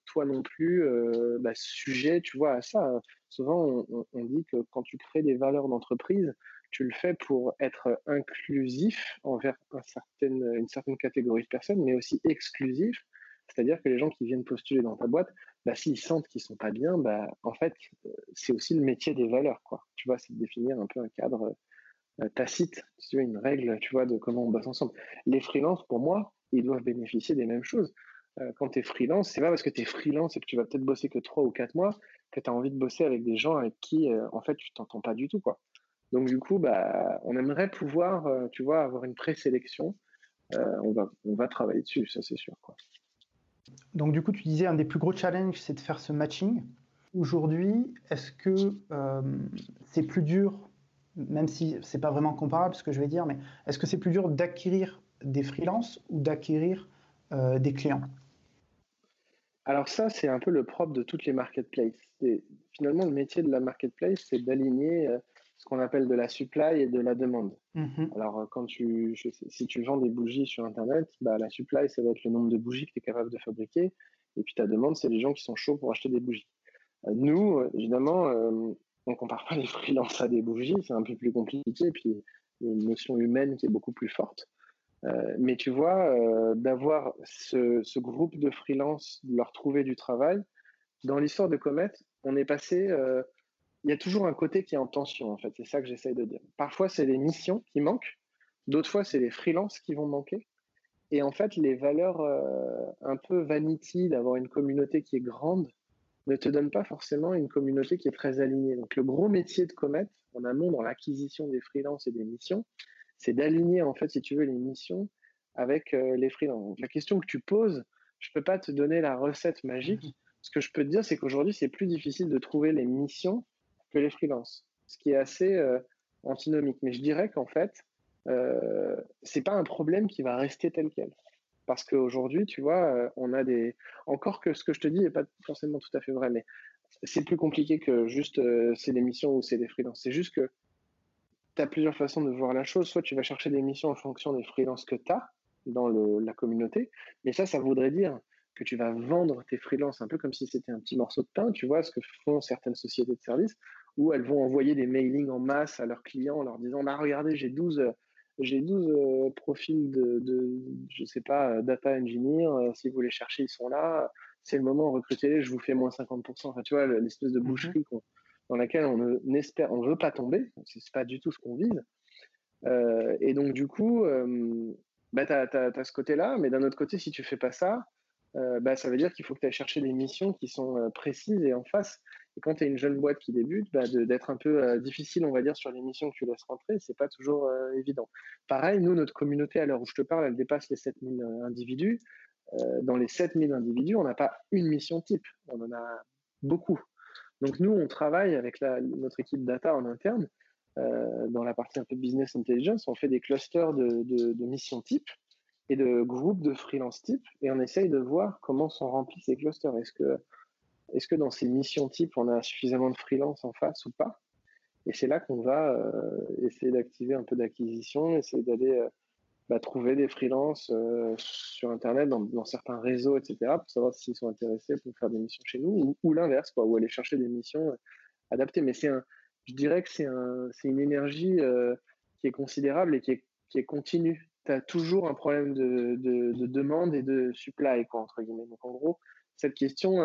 toi non plus bah, sujet, tu vois, à ça. Souvent, on, dit que quand tu crées des valeurs d'entreprise, tu le fais pour être inclusif envers une certaine catégorie de personnes, mais aussi exclusif. C'est-à-dire que les gens qui viennent postuler dans ta boîte, bah, s'ils sentent qu'ils sont pas bien, bah, en fait, c'est aussi le métier des valeurs, quoi. Tu vois, c'est de définir un peu un cadre euh, tacite, tu veux, une règle, tu vois, de comment on bosse ensemble. Les freelances, pour moi, ils doivent bénéficier des mêmes choses. Euh, quand tu es freelance, c'est pas parce que tu es freelance et que tu vas peut-être bosser que trois ou quatre mois que tu as envie de bosser avec des gens avec qui, euh, en fait, tu t'entends pas du tout, quoi. Donc, du coup, bah, on aimerait pouvoir, tu vois, avoir une présélection. on, va, on va travailler dessus, ça, c'est sûr, quoi. Donc, du coup, tu disais un des plus gros challenges, c'est de faire ce matching. Aujourd'hui, est-ce que c'est plus dur même si c'est pas vraiment comparable ce que je vais dire, mais est-ce que c'est plus dur d'acquérir des freelances ou d'acquérir euh, des clients? Alors ça, c'est un peu le propre de toutes les marketplaces. finalement, le métier de la marketplace, c'est d'aligner euh, ce qu'on appelle de la supply et de la demande. Mm-hmm. Alors, euh, quand tu, si tu vends des bougies sur Internet, bah, la supply, ça va être le nombre de bougies que tu es capable de fabriquer. Et puis ta demande, c'est les gens qui sont chauds pour acheter des bougies. nous, évidemment, on compare pas les freelances à des bougies, c'est un peu plus compliqué, puis il y a une notion humaine qui est beaucoup plus forte. Euh, mais tu vois, euh, d'avoir ce, groupe de freelance, de leur trouver du travail, dans l'histoire de Comet, on est passé. Euh, il y a toujours un côté qui est en tension, en fait. C'est ça que j'essaye de dire. Parfois, c'est les missions qui manquent. D'autres fois, c'est les freelances qui vont manquer. Et en fait, les valeurs un peu vanity d'avoir une communauté qui est grande, ne te donne pas forcément une communauté qui est très alignée. Donc le gros métier de Comet, en amont dans l'acquisition des freelances et des missions, c'est d'aligner en fait, si tu veux, les missions avec euh, les freelances. Donc la question que tu poses, je peux pas te donner la recette magique. Mhm. Ce que je peux te dire, c'est qu'aujourd'hui, c'est plus difficile de trouver les missions que les freelances, ce qui est assez euh, antinomique. Mais je dirais qu'en fait, euh, c'est pas un problème qui va rester tel quel. Parce qu'aujourd'hui, tu vois, euh, on a des. Encore que ce que je te dis n'est pas forcément tout à fait vrai, mais c'est plus compliqué que juste euh, c'est des missions ou c'est des freelances. C'est juste que tu as plusieurs façons de voir la chose. Soit tu vas chercher des missions en fonction des freelances que tu as dans la communauté, mais ça, ça voudrait dire que tu vas vendre tes freelances un peu comme si c'était un petit morceau de pain, tu vois, ce que font certaines sociétés de services, où elles vont envoyer des mailings en masse à leurs clients en leur disant, bah, regardez, j'ai 12 j'ai 12 euh, profils de, de, je sais pas, data engineer. Euh, si vous les cherchez, ils sont là. C'est le moment, recrutez-les, je vous fais moins 50%. Enfin, tu vois, l'espèce de mhm. boucherie dans laquelle on on veut pas tomber. C'est pas du tout ce qu'on vise. Euh, et donc, du coup, euh, bah, tu as, ce côté-là, mais d'un autre côté, si tu fais pas ça, euh, bah, ça veut dire qu'il faut que tu ailles chercher des missions qui sont précises et en face. Et quand tu es une jeune boîte qui débute, bah, d'être un peu euh, difficile, on va dire, sur les missions que tu laisses rentrer, c'est pas toujours euh, évident. Pareil, nous, notre communauté, à l'heure où je te parle, elle dépasse les 7000 euh, individus. dans les 7000 individus, on n'a pas une mission type, on en a beaucoup. Donc nous, on travaille avec notre équipe data en interne, dans la partie un peu business intelligence, on fait des clusters de, missions type et de groupes de freelance type, et on essaye de voir comment sont remplis ces clusters. Est-ce que est-ce que dans ces missions types, on a suffisamment de freelance en face ou pas? Et c'est là qu'on va euh, essayer d'activer un peu d'acquisition, essayer d'aller euh, bah, trouver des freelances euh, sur Internet, dans, certains réseaux, etc., pour savoir s'ils sont intéressés pour faire des missions chez nous, ou, l'inverse, quoi, ou aller chercher des missions adaptées. Mais un, je dirais que c'est un, une énergie qui est considérable et qui est, qui est continue. Tu as toujours un problème de, de, de, demande et de supply, quoi, entre guillemets. Donc, en gros, cette question,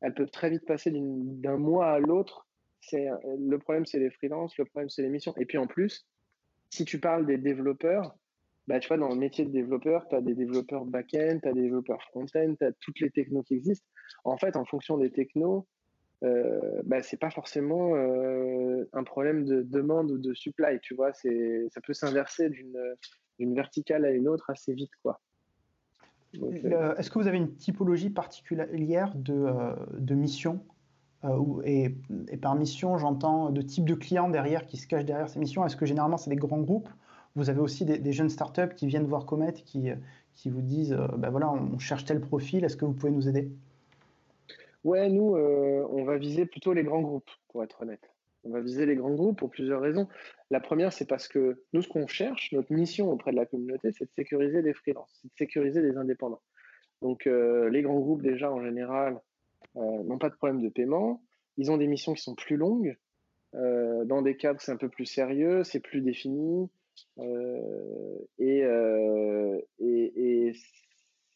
elles peuvent très vite passer d'un mois à l'autre. Le problème, c'est les freelances, le problème, c'est les missions. Et puis en plus, si tu parles des développeurs, bah, tu vois, dans le métier de développeur, tu as des développeurs back-end, tu as des développeurs front-end, tu as toutes les technos qui existent. En fait, en fonction des technos, euh, bah, c'est pas forcément euh, un problème de demande ou de supply, tu vois. Ça peut s'inverser d'une, verticale à une autre assez vite. Euh, est-ce que vous avez une typologie particulière de, euh, de mission et, et, par mission, j'entends de type de client derrière qui se cache derrière ces missions. Est-ce que généralement c'est des grands groupes Vous avez aussi des, jeunes startups qui viennent voir Comet, qui, qui vous disent ben voilà, on cherche tel profil, est-ce que vous pouvez nous aider? Ouais, nous, euh, on va viser plutôt les grands groupes, pour être honnête. On va viser les grands groupes pour plusieurs raisons. La première, c'est parce que nous, ce qu'on cherche, notre mission auprès de la communauté, c'est de sécuriser des freelances, c'est de sécuriser des indépendants. Donc, euh, les grands groupes, déjà, en général, euh, n'ont pas de problème de paiement. Ils ont des missions qui sont plus longues. Euh, dans des cadres, c'est un peu plus sérieux, c'est plus défini. Euh, et, euh, et, et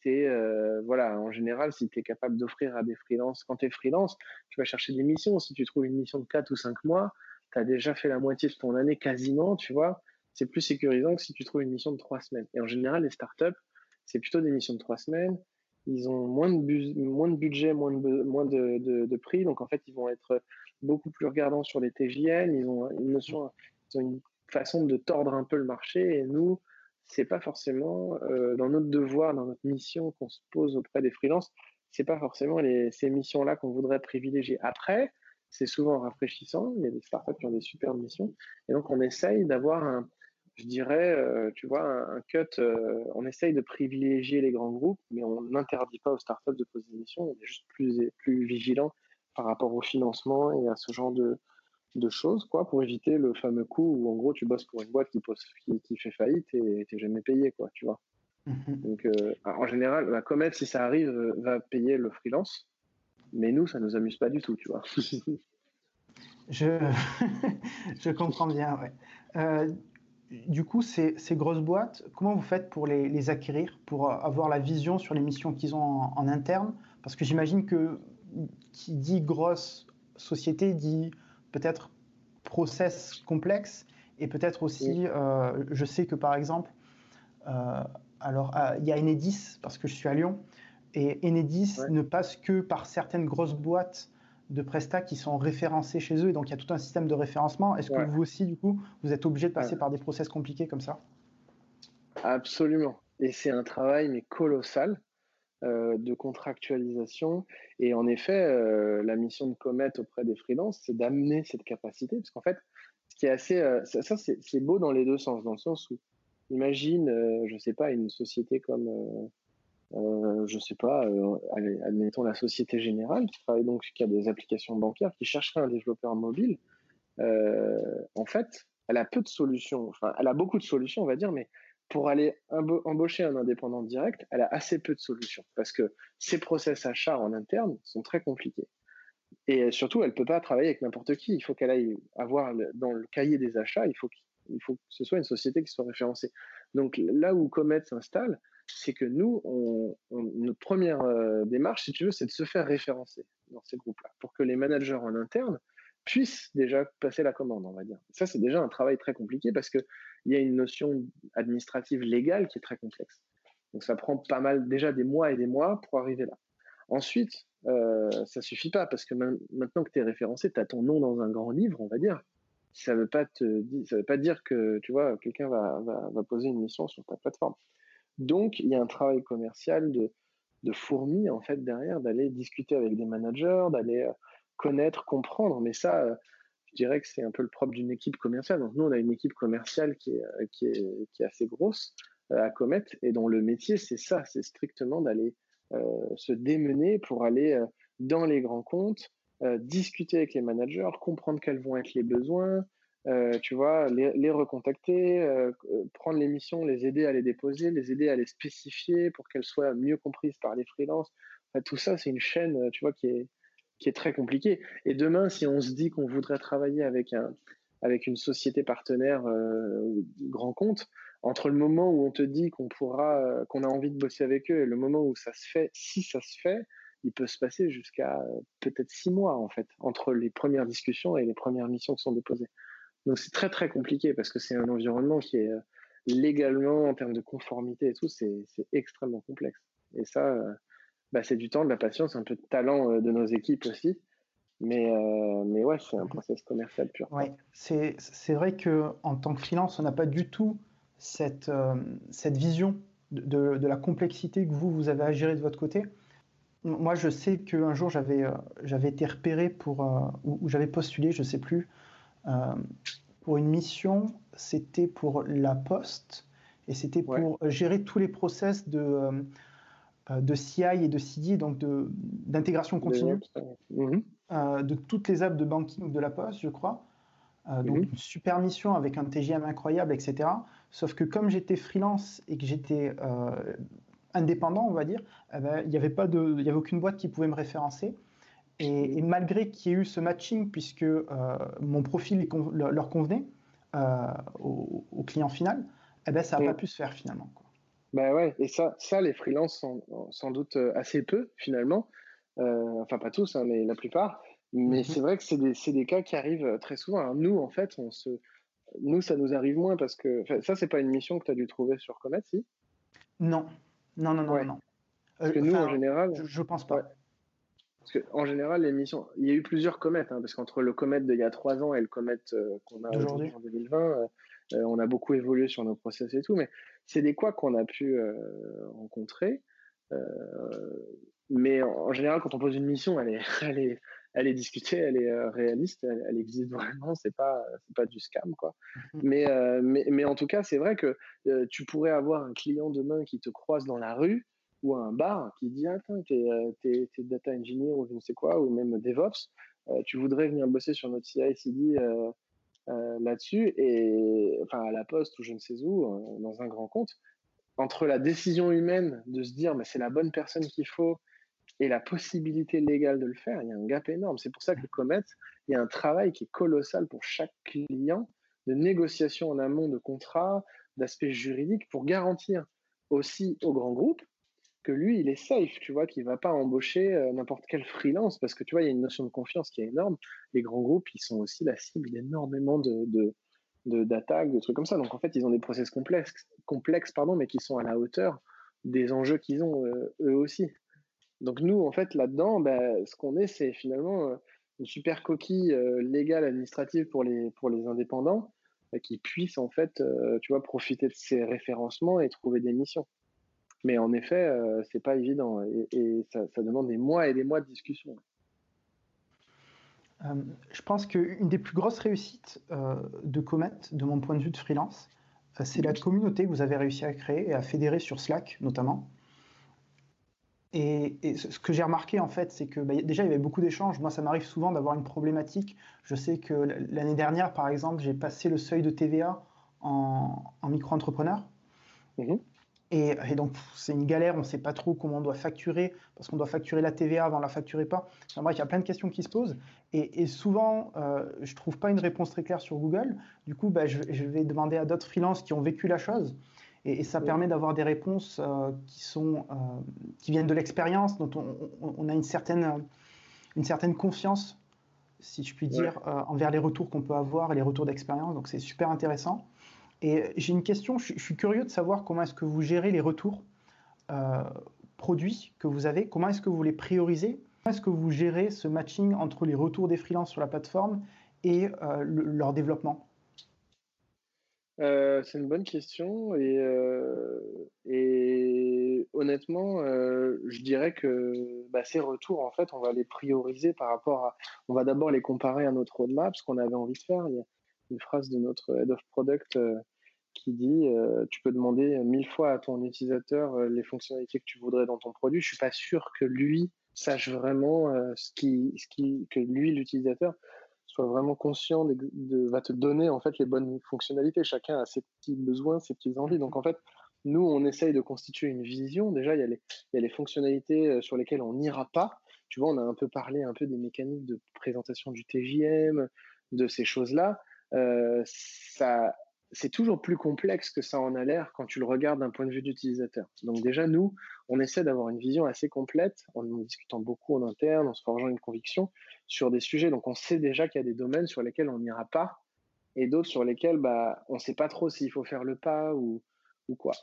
c'est euh, voilà, en général, si tu es capable d'offrir à des freelances, quand tu es freelance, tu vas chercher des missions. Si tu trouves une mission de 4 ou 5 mois, tu as déjà fait la moitié de ton année quasiment, tu vois. C'est plus sécurisant que si tu trouves une mission de 3 semaines. Et en général, les startups, c'est plutôt des missions de 3 semaines. Ils ont moins de, moins de budget, moins, de, moins de, prix. Donc, en fait, ils vont être beaucoup plus regardants sur les TJN. Ils ont une notion, ils ont une façon de tordre un peu le marché. Et nous, c'est pas forcément euh, dans notre devoir, dans notre mission qu'on se pose auprès des freelances, c'est pas forcément ces missions-là qu'on voudrait privilégier. Après, c'est souvent rafraîchissant. Il y a des startups qui ont des super missions, et donc on essaye d'avoir un, je dirais, euh, tu vois, un, un cut. Euh, on essaye de privilégier les grands groupes, mais on n'interdit pas aux startups de poser des missions. On est juste plus plus vigilant par rapport au financement et à ce genre de de choses, quoi, pour éviter le fameux coup où en gros tu bosses pour une boîte qui, pose, qui, fait faillite et t'es jamais payé, quoi, tu vois. Mhm. Donc, euh, en général, la Comet, si ça arrive, euh, va payer le freelance, mais nous, ça nous amuse pas du tout, tu vois. je, je comprends bien, ouais. Euh, du coup, ces, ces, grosses boîtes, comment vous faites pour les, les acquérir, pour avoir la vision sur les missions qu'ils ont en, en interne? Parce que j'imagine que qui dit grosse société dit peut-être process complexe et peut-être aussi, euh, je sais que par exemple, euh, alors euh, il y a Enedis parce que je suis à Lyon et Enedis ne passe que par certaines grosses boîtes de Presta qui sont référencées chez eux et donc il y a tout un système de référencement. Est-ce que vous aussi du coup vous êtes obligé de passer par des process compliqués comme ça? Absolument. Et c'est un travail mais colossal. Euh, de contractualisation. Et en effet, euh, la mission de Comet auprès des freelances, c'est d'amener cette capacité, parce qu'en fait, ce qui est assez, euh, ça, c'est beau dans les deux sens, dans le sens où, imagine, je sais pas, une société comme, je sais pas, admettons la Société Générale, qui travaille donc, qui a des applications bancaires, qui chercherait un développeur mobile. en fait, elle a peu de solutions, enfin, elle a beaucoup de solutions, on va dire, mais pour aller embaucher un indépendant direct, elle a assez peu de solutions parce que ses process achats en interne sont très compliqués. Et surtout, elle peut pas travailler avec n'importe qui. Il faut qu'elle aille avoir dans le cahier des achats, il faut, faut que ce soit une société qui soit référencée. Donc là où Comet s'installe, c'est que nous, notre première euh, démarche, si tu veux, c'est de se faire référencer dans ces groupes-là pour que les managers en interne puissent déjà passer la commande, on va dire. Ça, c'est déjà un travail très compliqué parce que il y a une notion administrative légale qui est très complexe. Donc ça prend pas mal, déjà des mois et des mois pour arriver là. Ensuite, euh, ça suffit pas parce que maintenant que tu es référencé, tu as ton nom dans un grand livre, on va dire. Ça veut veut pas dire que tu vois quelqu'un va, poser une mission sur ta plateforme. Donc il y a un travail commercial de de fourmi en fait derrière d'aller discuter avec des managers, d'aller euh, connaître, comprendre. Mais ça, euh, je dirais que c'est un peu le propre d'une équipe commerciale. Donc nous, on a une équipe commerciale qui est, euh, qui est, qui est assez grosse euh, à Comet et dont le métier, c'est ça, c'est strictement d'aller euh, se démener pour aller dans les grands comptes, discuter avec les managers, comprendre quels vont être les besoins, tu vois, les, recontacter, prendre les missions, les aider à les déposer, les aider à les spécifier pour qu'elles soient mieux comprises par les freelances. Tout ça, c'est une chaîne, tu vois, qui est, qui est très compliqué. Et demain, si on se dit qu'on voudrait travailler avec un avec une société partenaire euh, grand compte, entre le moment où on te dit qu'on pourra, euh, qu'on a envie de bosser avec eux et le moment où ça se fait, si ça se fait, il peut se passer jusqu'à euh, peut-être six mois en fait entre les premières discussions et les premières missions qui sont déposées. Donc c'est très très compliqué parce que c'est un environnement qui est légalement, en termes de conformité et tout, c'est extrêmement complexe. Et ça, bah, c'est du temps, de la patience, un peu de talent euh, de nos équipes aussi. Mais, euh, mais ouais, c'est un process commercial pur. Ouais, c'est vrai qu'en tant que freelance, on n'a pas du tout cette, cette vision de, de, la complexité que vous, vous avez à gérer de votre côté. Moi, je sais qu'un jour, j'avais j'avais été repéré pour, ou, j'avais postulé, je ne sais plus, pour une mission, c'était pour la poste et c'était pour gérer tous les process de, euh, de CI et de CD, donc d'intégration continue mhm. euh, de toutes les apps de banking de la poste, je crois. Euh, donc mhm. une super mission avec un TGM incroyable, etc. Sauf que comme j'étais freelance et que j'étais indépendant, on va dire, eh ben, il n'y avait pas de, il y avait aucune boîte qui pouvait me référencer. Et, malgré qu'il y ait eu ce matching, puisque euh, mon profil leur convenait euh, au, client final, eh ben, ça n'a pas pu se faire finalement. Quoi. Bah ouais, et ça, ça les freelances sans, sans doute euh, assez peu finalement. enfin, pas tous, hein, mais la plupart. Mais mhm. c'est vrai que c'est des, des, cas qui arrivent très souvent. nous, en fait, on se, nous, ça nous arrive moins parce que ça, c'est pas une mission que tu as dû trouver sur Comet, si? Non, non, non, non, non. Parce que nous, en général, je, ne pense pas. Parce qu'en général, l'émission, il y a eu plusieurs comètes, hein, parce qu'entre le comète d'il y a trois ans et le comète euh, qu'on a aujourd'hui en 2020, euh, euh, on a beaucoup évolué sur nos process et tout, mais c'est des quoi qu'on a pu rencontrer. mais en, général, quand on pose une mission, elle est, elle est, elle est discutée, elle est réaliste, elle, existe vraiment, c'est pas, c'est pas du scam, quoi. Mhm. mais, mais, mais en tout cas, c'est vrai que tu pourrais avoir un client demain qui te croise dans la rue ou un bar qui dit Attends, t'es euh, es, data engineer ou je ne sais quoi, ou même DevOps, euh, tu voudrais venir bosser sur notre CI/CD euh, là-dessus, et enfin à la poste ou je ne sais où, dans un grand compte, entre la décision humaine de se dire mais c'est la bonne personne qu'il faut et la possibilité légale de le faire, il y a un gap énorme. C'est pour ça que Comet, il y a un travail qui est colossal pour chaque client de négociation en amont de contrat, d'aspect juridique pour garantir aussi au grand groupe que lui, il est safe, tu vois, qu'il va pas embaucher euh, n'importe quel freelance parce que tu vois, il y a une notion de confiance qui est énorme. Les grands groupes, ils sont aussi la cible d'énormément de, de, d'attaques, de, trucs comme ça. Donc en fait, ils ont des process complexes, complexes pardon, mais qui sont à la hauteur des enjeux qu'ils ont euh, eux aussi. Donc nous, en fait, là-dedans, bah, ce qu'on est, c'est finalement euh, une super coquille légale administrative pour les, pour les indépendants qui puissent en fait, tu vois, profiter de ces référencements et trouver des missions. Mais en effet, euh, c'est pas évident et, ça, demande des mois et des mois de discussion. Euh, je pense qu'une des plus grosses réussites euh, de Comet, de mon point de vue de freelance, c'est la communauté que vous avez réussi à créer et à fédérer sur Slack notamment. Et, ce que j'ai remarqué en fait, c'est que bah, déjà il y avait beaucoup d'échanges. Moi, ça m'arrive souvent d'avoir une problématique. Je sais que l'année dernière, par exemple, j'ai passé le seuil de TVA en, micro-entrepreneur. Mhm. Et, donc, c'est une galère, on ne sait pas trop comment on doit facturer, parce qu'on doit facturer la TVA avant de la facturer pas. Enfin, bref, il y a plein de questions qui se posent. Et, souvent, euh, je ne trouve pas une réponse très claire sur Google. Du coup, bah, je, vais demander à d'autres freelances qui ont vécu la chose. Et, ça permet d'avoir des réponses euh, qui, sont, euh, qui viennent de l'expérience, dont on, a une certaine, une certaine confiance, si je puis dire, envers les retours qu'on peut avoir et les retours d'expérience. Donc, c'est super intéressant. Et j'ai une question, je, suis curieux de savoir comment est-ce que vous gérez les retours euh, produits que vous avez, comment est-ce que vous les priorisez, comment est-ce que vous gérez ce matching entre les retours des freelances sur la plateforme et euh, leur développement? Euh, c'est une bonne question et, et honnêtement, je dirais que bah, ces retours, en fait, on va les prioriser par rapport à. On va d'abord les comparer à notre roadmap, ce qu'on avait envie de faire. Il y a une phrase de notre head of product qui dit euh, tu peux demander mille fois à ton utilisateur euh, les fonctionnalités que tu voudrais dans ton produit. Je suis pas sûr que lui sache vraiment euh, ce qui, ce qui, que lui l'utilisateur soit vraiment conscient de, va te donner en fait les bonnes fonctionnalités. Chacun a ses petits besoins, ses petites envies. Donc en fait, nous on essaye de constituer une vision. Déjà il y a les, il y a les fonctionnalités sur lesquelles on n'ira pas. Tu vois, on a un peu parlé un peu des mécaniques de présentation du TJM, de ces choses-là. Euh, ça c'est toujours plus complexe que ça en a l'air quand tu le regardes d'un point de vue d'utilisateur. Donc déjà, nous, on essaie d'avoir une vision assez complète en discutant beaucoup en interne, en se forgeant une conviction sur des sujets. Donc on sait déjà qu'il y a des domaines sur lesquels on n'ira pas et d'autres sur lesquels bah, on ne sait pas trop s'il faut faire le pas ou, quoi.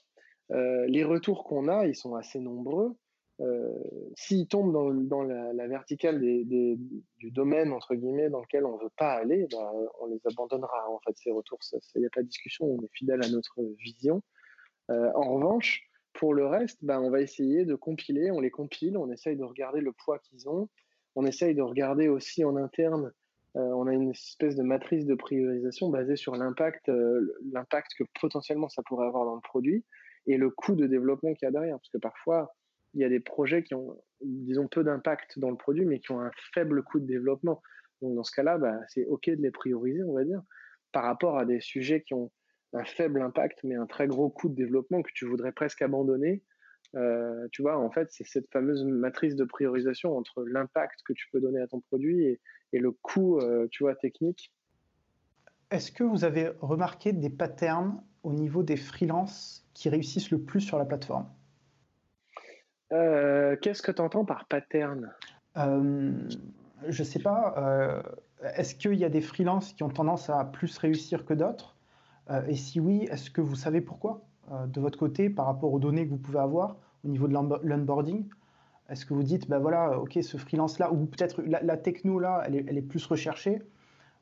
Euh, les retours qu'on a, ils sont assez nombreux. Euh, s'ils tombent dans, la, verticale du domaine entre guillemets dans lequel on veut pas aller, bah, on les abandonnera. En fait, ces retours, il n'y a pas de discussion. On est fidèle à notre vision. Euh, en revanche, pour le reste, bah, on va essayer de compiler. On les compile. On essaye de regarder le poids qu'ils ont. On essaye de regarder aussi en interne euh, on a une espèce de matrice de priorisation basée sur l'impact, euh, l'impact que potentiellement ça pourrait avoir dans le produit et le coût de développement qu'il y a derrière. Parce que parfois, il y a des projets qui ont, disons, peu d'impact dans le produit, mais qui ont un faible coût de développement. Donc, dans ce cas-là, bah, c'est OK de les prioriser, on va dire, par rapport à des sujets qui ont un faible impact, mais un très gros coût de développement que tu voudrais presque abandonner. Euh, tu vois, en fait, c'est cette fameuse matrice de priorisation entre l'impact que tu peux donner à ton produit et, le coût, euh, tu vois, technique. Est-ce que vous avez remarqué des patterns au niveau des freelances qui réussissent le plus sur la plateforme? Euh, Qu'est-ce que tu entends par pattern? Euh, Je ne sais pas. est-ce qu'il y a des freelances qui ont tendance à plus réussir que d'autres? Et si oui, est-ce que vous savez pourquoi? De votre côté par rapport aux données que vous pouvez avoir au niveau de l'onboarding est-ce que vous dites, ben voilà, ok, ce freelance-là, ou peut-être la, techno-là, elle est, plus recherchée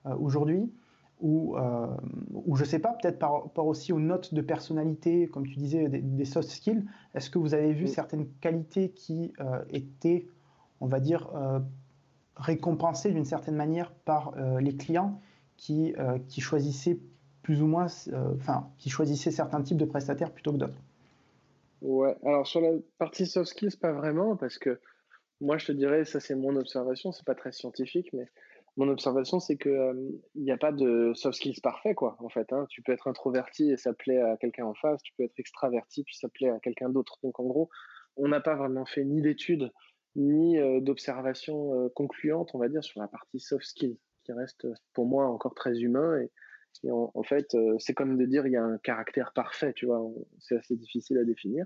euh, aujourd'hui, ou, euh, ou je ne sais pas, peut-être par rapport aussi aux notes de personnalité, comme tu disais, des, soft skills, est-ce que vous avez vu certaines qualités qui euh, étaient, on va dire, récompensées d'une certaine manière par les clients qui, qui choisissaient plus ou moins, enfin, qui choisissaient certains types de prestataires plutôt que d'autres? Ouais, alors sur la partie soft skills, pas vraiment, parce que moi je te dirais, ça c'est mon observation, c'est pas très scientifique, mais mon observation c'est que euh, il n'y a pas de soft skills parfait, quoi, en fait. Hein. Tu peux être introverti et ça plaît à quelqu'un en face, tu peux être extraverti puis ça plaît à quelqu'un d'autre. Donc en gros, on n'a pas vraiment fait ni d'études ni euh, d'observations euh, concluantes, on va dire, sur la partie soft skills, qui reste pour moi encore très humain et en, fait, euh, c'est comme de dire il y a un caractère parfait, tu vois. C'est assez difficile à définir.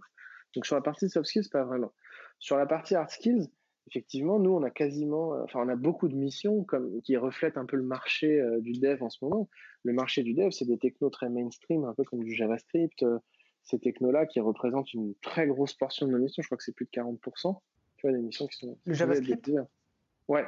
Donc sur la partie soft skills, pas vraiment. Sur la partie hard skills, effectivement, nous, on a quasiment, euh, enfin, on a beaucoup de missions comme, qui reflètent un peu le marché euh, du dev en ce moment. Le marché du dev, c'est des technos très mainstream, un peu comme du JavaScript. ces technos-là qui représentent une très grosse portion de nos missions. Je crois que c'est plus de 40%. Tu vois, des missions qui sont. Le JavaScript Ouais,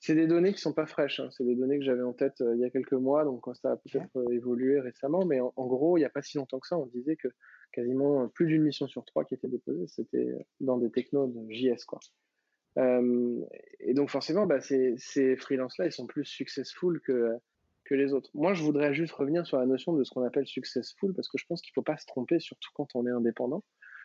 c'est des données qui sont pas fraîches. Hein. C'est des données que j'avais en tête euh, il y a quelques mois, donc ça a peut-être euh, évolué récemment. Mais en, gros, il n'y a pas si longtemps que ça, on disait que quasiment plus d'une mission sur trois qui était déposée, c'était dans des technos de JS, quoi. Euh, et donc forcément, bah, ces, ces freelances-là, ils sont plus successful que les autres. Moi, je voudrais juste revenir sur la notion de ce qu'on appelle successful, parce que je pense qu'il faut pas se tromper, surtout quand on est indépendant.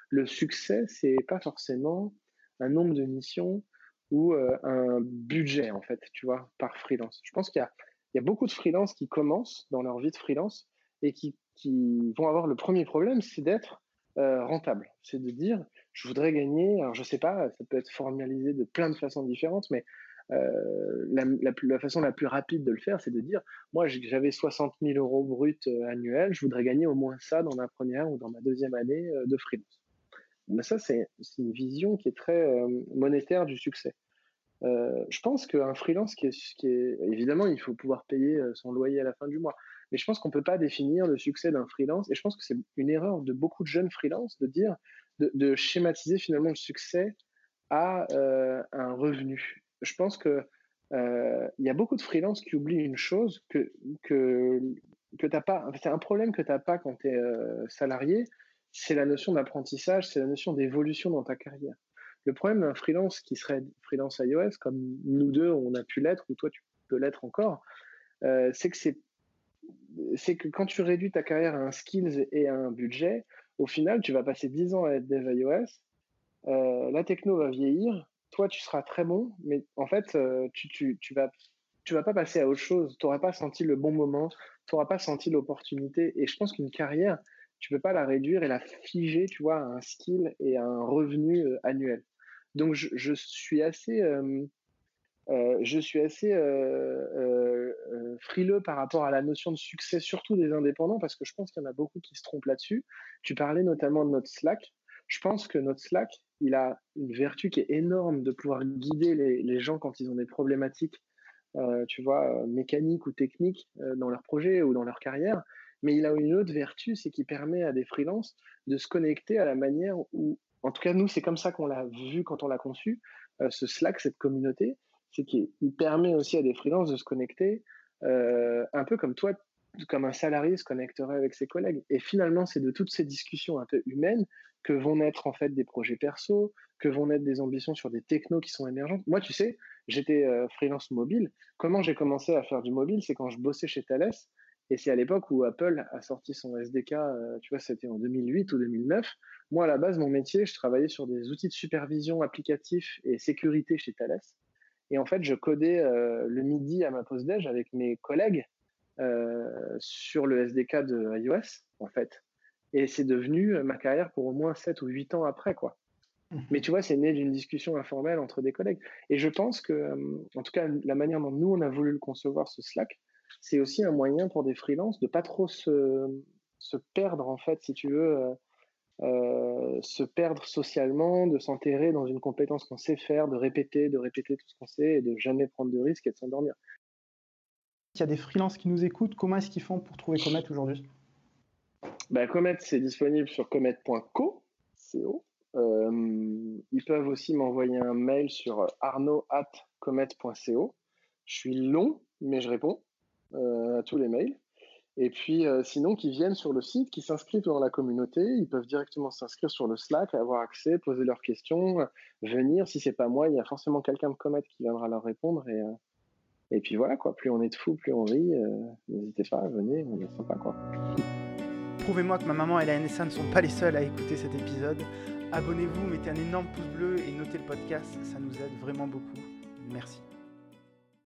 Le succès, c'est pas forcément un nombre de missions ou euh, un budget, en fait, tu vois, par freelance. Je pense qu'il y a, beaucoup de freelance qui commencent dans leur vie de freelance et qui, qui vont avoir le premier problème, c'est d'être euh, rentable. C'est de dire, je voudrais gagner, alors je sais pas, ça peut être formalisé de plein de façons différentes, mais euh, la, façon la plus rapide de le faire, c'est de dire, moi j'avais 60 000 euros bruts euh, annuels, je voudrais gagner au moins ça dans ma première ou dans ma deuxième année euh, de freelance. Mais ça, c'est une vision qui est très monétaire du succès. Je pense qu'un freelance évidemment, il faut pouvoir payer son loyer à la fin du mois. Mais je pense qu'on peut pas définir le succès d'un freelance. Et je pense que c'est une erreur de beaucoup de jeunes freelances de dire, de, schématiser finalement le succès à euh, un revenu. Je pense que euh, il y a beaucoup de freelances qui oublient une chose que que que t'as pas. C'est un problème que t'as pas quand tu es euh, salarié. C'est la notion d'apprentissage, c'est la notion d'évolution dans ta carrière. Le problème d'un freelance qui serait freelance iOS, comme nous deux, on a pu l'être, ou toi, tu peux l'être encore, c'est que c'est que quand tu réduis ta carrière à un skills et à un budget, au final, tu vas passer 10 ans à être dev iOS, euh, la techno va vieillir, toi, tu seras très bon, mais en fait, euh, tu, tu, vas, tu vas pas passer à autre chose, tu n'auras pas senti le bon moment, tu n'auras pas senti l'opportunité. Et je pense qu'une carrière, tu peux pas la réduire et la figer, tu vois, à un skill et à un revenu euh, annuel. Donc je suis assez, euh, je suis assez euh, euh, frileux par rapport à la notion de succès, surtout des indépendants, parce que je pense qu'il y en a beaucoup qui se trompent là-dessus. Tu parlais notamment de notre Slack. Je pense que notre Slack, il a une vertu qui est énorme de pouvoir guider les gens quand ils ont des problématiques tu vois, mécaniques ou techniques dans leur projet ou dans leur carrière. Mais il a une autre vertu, c'est qu'il permet à des freelances de se connecter à la manière où, en tout cas, nous, c'est comme ça qu'on l'a vu quand on l'a conçu, ce Slack, cette communauté, c'est qu'il permet aussi à des freelances de se connecter un peu comme toi, comme un salarié se connecterait avec ses collègues. Et finalement, c'est de toutes ces discussions un peu humaines que vont naître en fait des projets perso, que vont naître des ambitions sur des technos qui sont émergentes. Moi, tu sais, j'étais euh, freelance mobile. Comment j'ai commencé à faire du mobile C'est quand je bossais chez Thales. Et c'est à l'époque où Apple a sorti son SDK, euh, tu vois, c'était en 2008 ou 2009. Moi, à la base, mon métier, je travaillais sur des outils de supervision applicatif et sécurité chez Thales. Et en fait, je codais euh, le midi à ma pause déj avec mes collègues euh, sur le SDK de iOS, en fait. Et c'est devenu ma carrière pour au moins 7 ou 8 ans après, quoi. Mhm. Mais tu vois, c'est né d'une discussion informelle entre des collègues. Et je pense que, euh, en tout cas, la manière dont nous, on a voulu le concevoir, ce Slack, c'est aussi un moyen pour des freelances de pas trop se, se perdre, en fait, si tu veux, euh, se perdre socialement, de s'enterrer dans une compétence qu'on sait faire, de répéter, de répéter tout ce qu'on sait et de jamais prendre de risques et de s'endormir. Il y a des freelances qui nous écoutent, comment est-ce qu'ils font pour trouver Comet aujourd'hui? Bah, Comet, c'est disponible sur comet.co. Euh, ils peuvent aussi m'envoyer un mail sur arnaud.comet.co. Je suis long, mais je réponds euh, à tous les mails. Et puis, euh, sinon, qui viennent sur le site, qui s'inscrivent dans la communauté, ils peuvent directement s'inscrire sur le Slack, avoir accès, poser leurs questions, venir. Si c'est pas moi, il y a forcément quelqu'un de Comet qui viendra leur répondre. Et, et puis voilà, quoi, plus on est de fous, plus on rit. Euh, n'hésitez pas, venez, on est sympa, quoi. Prouvez-moi que ma maman et la NSA ne sont pas les seuls à écouter cet épisode. Abonnez-vous, mettez un énorme pouce bleu et notez le podcast, ça nous aide vraiment beaucoup. Merci.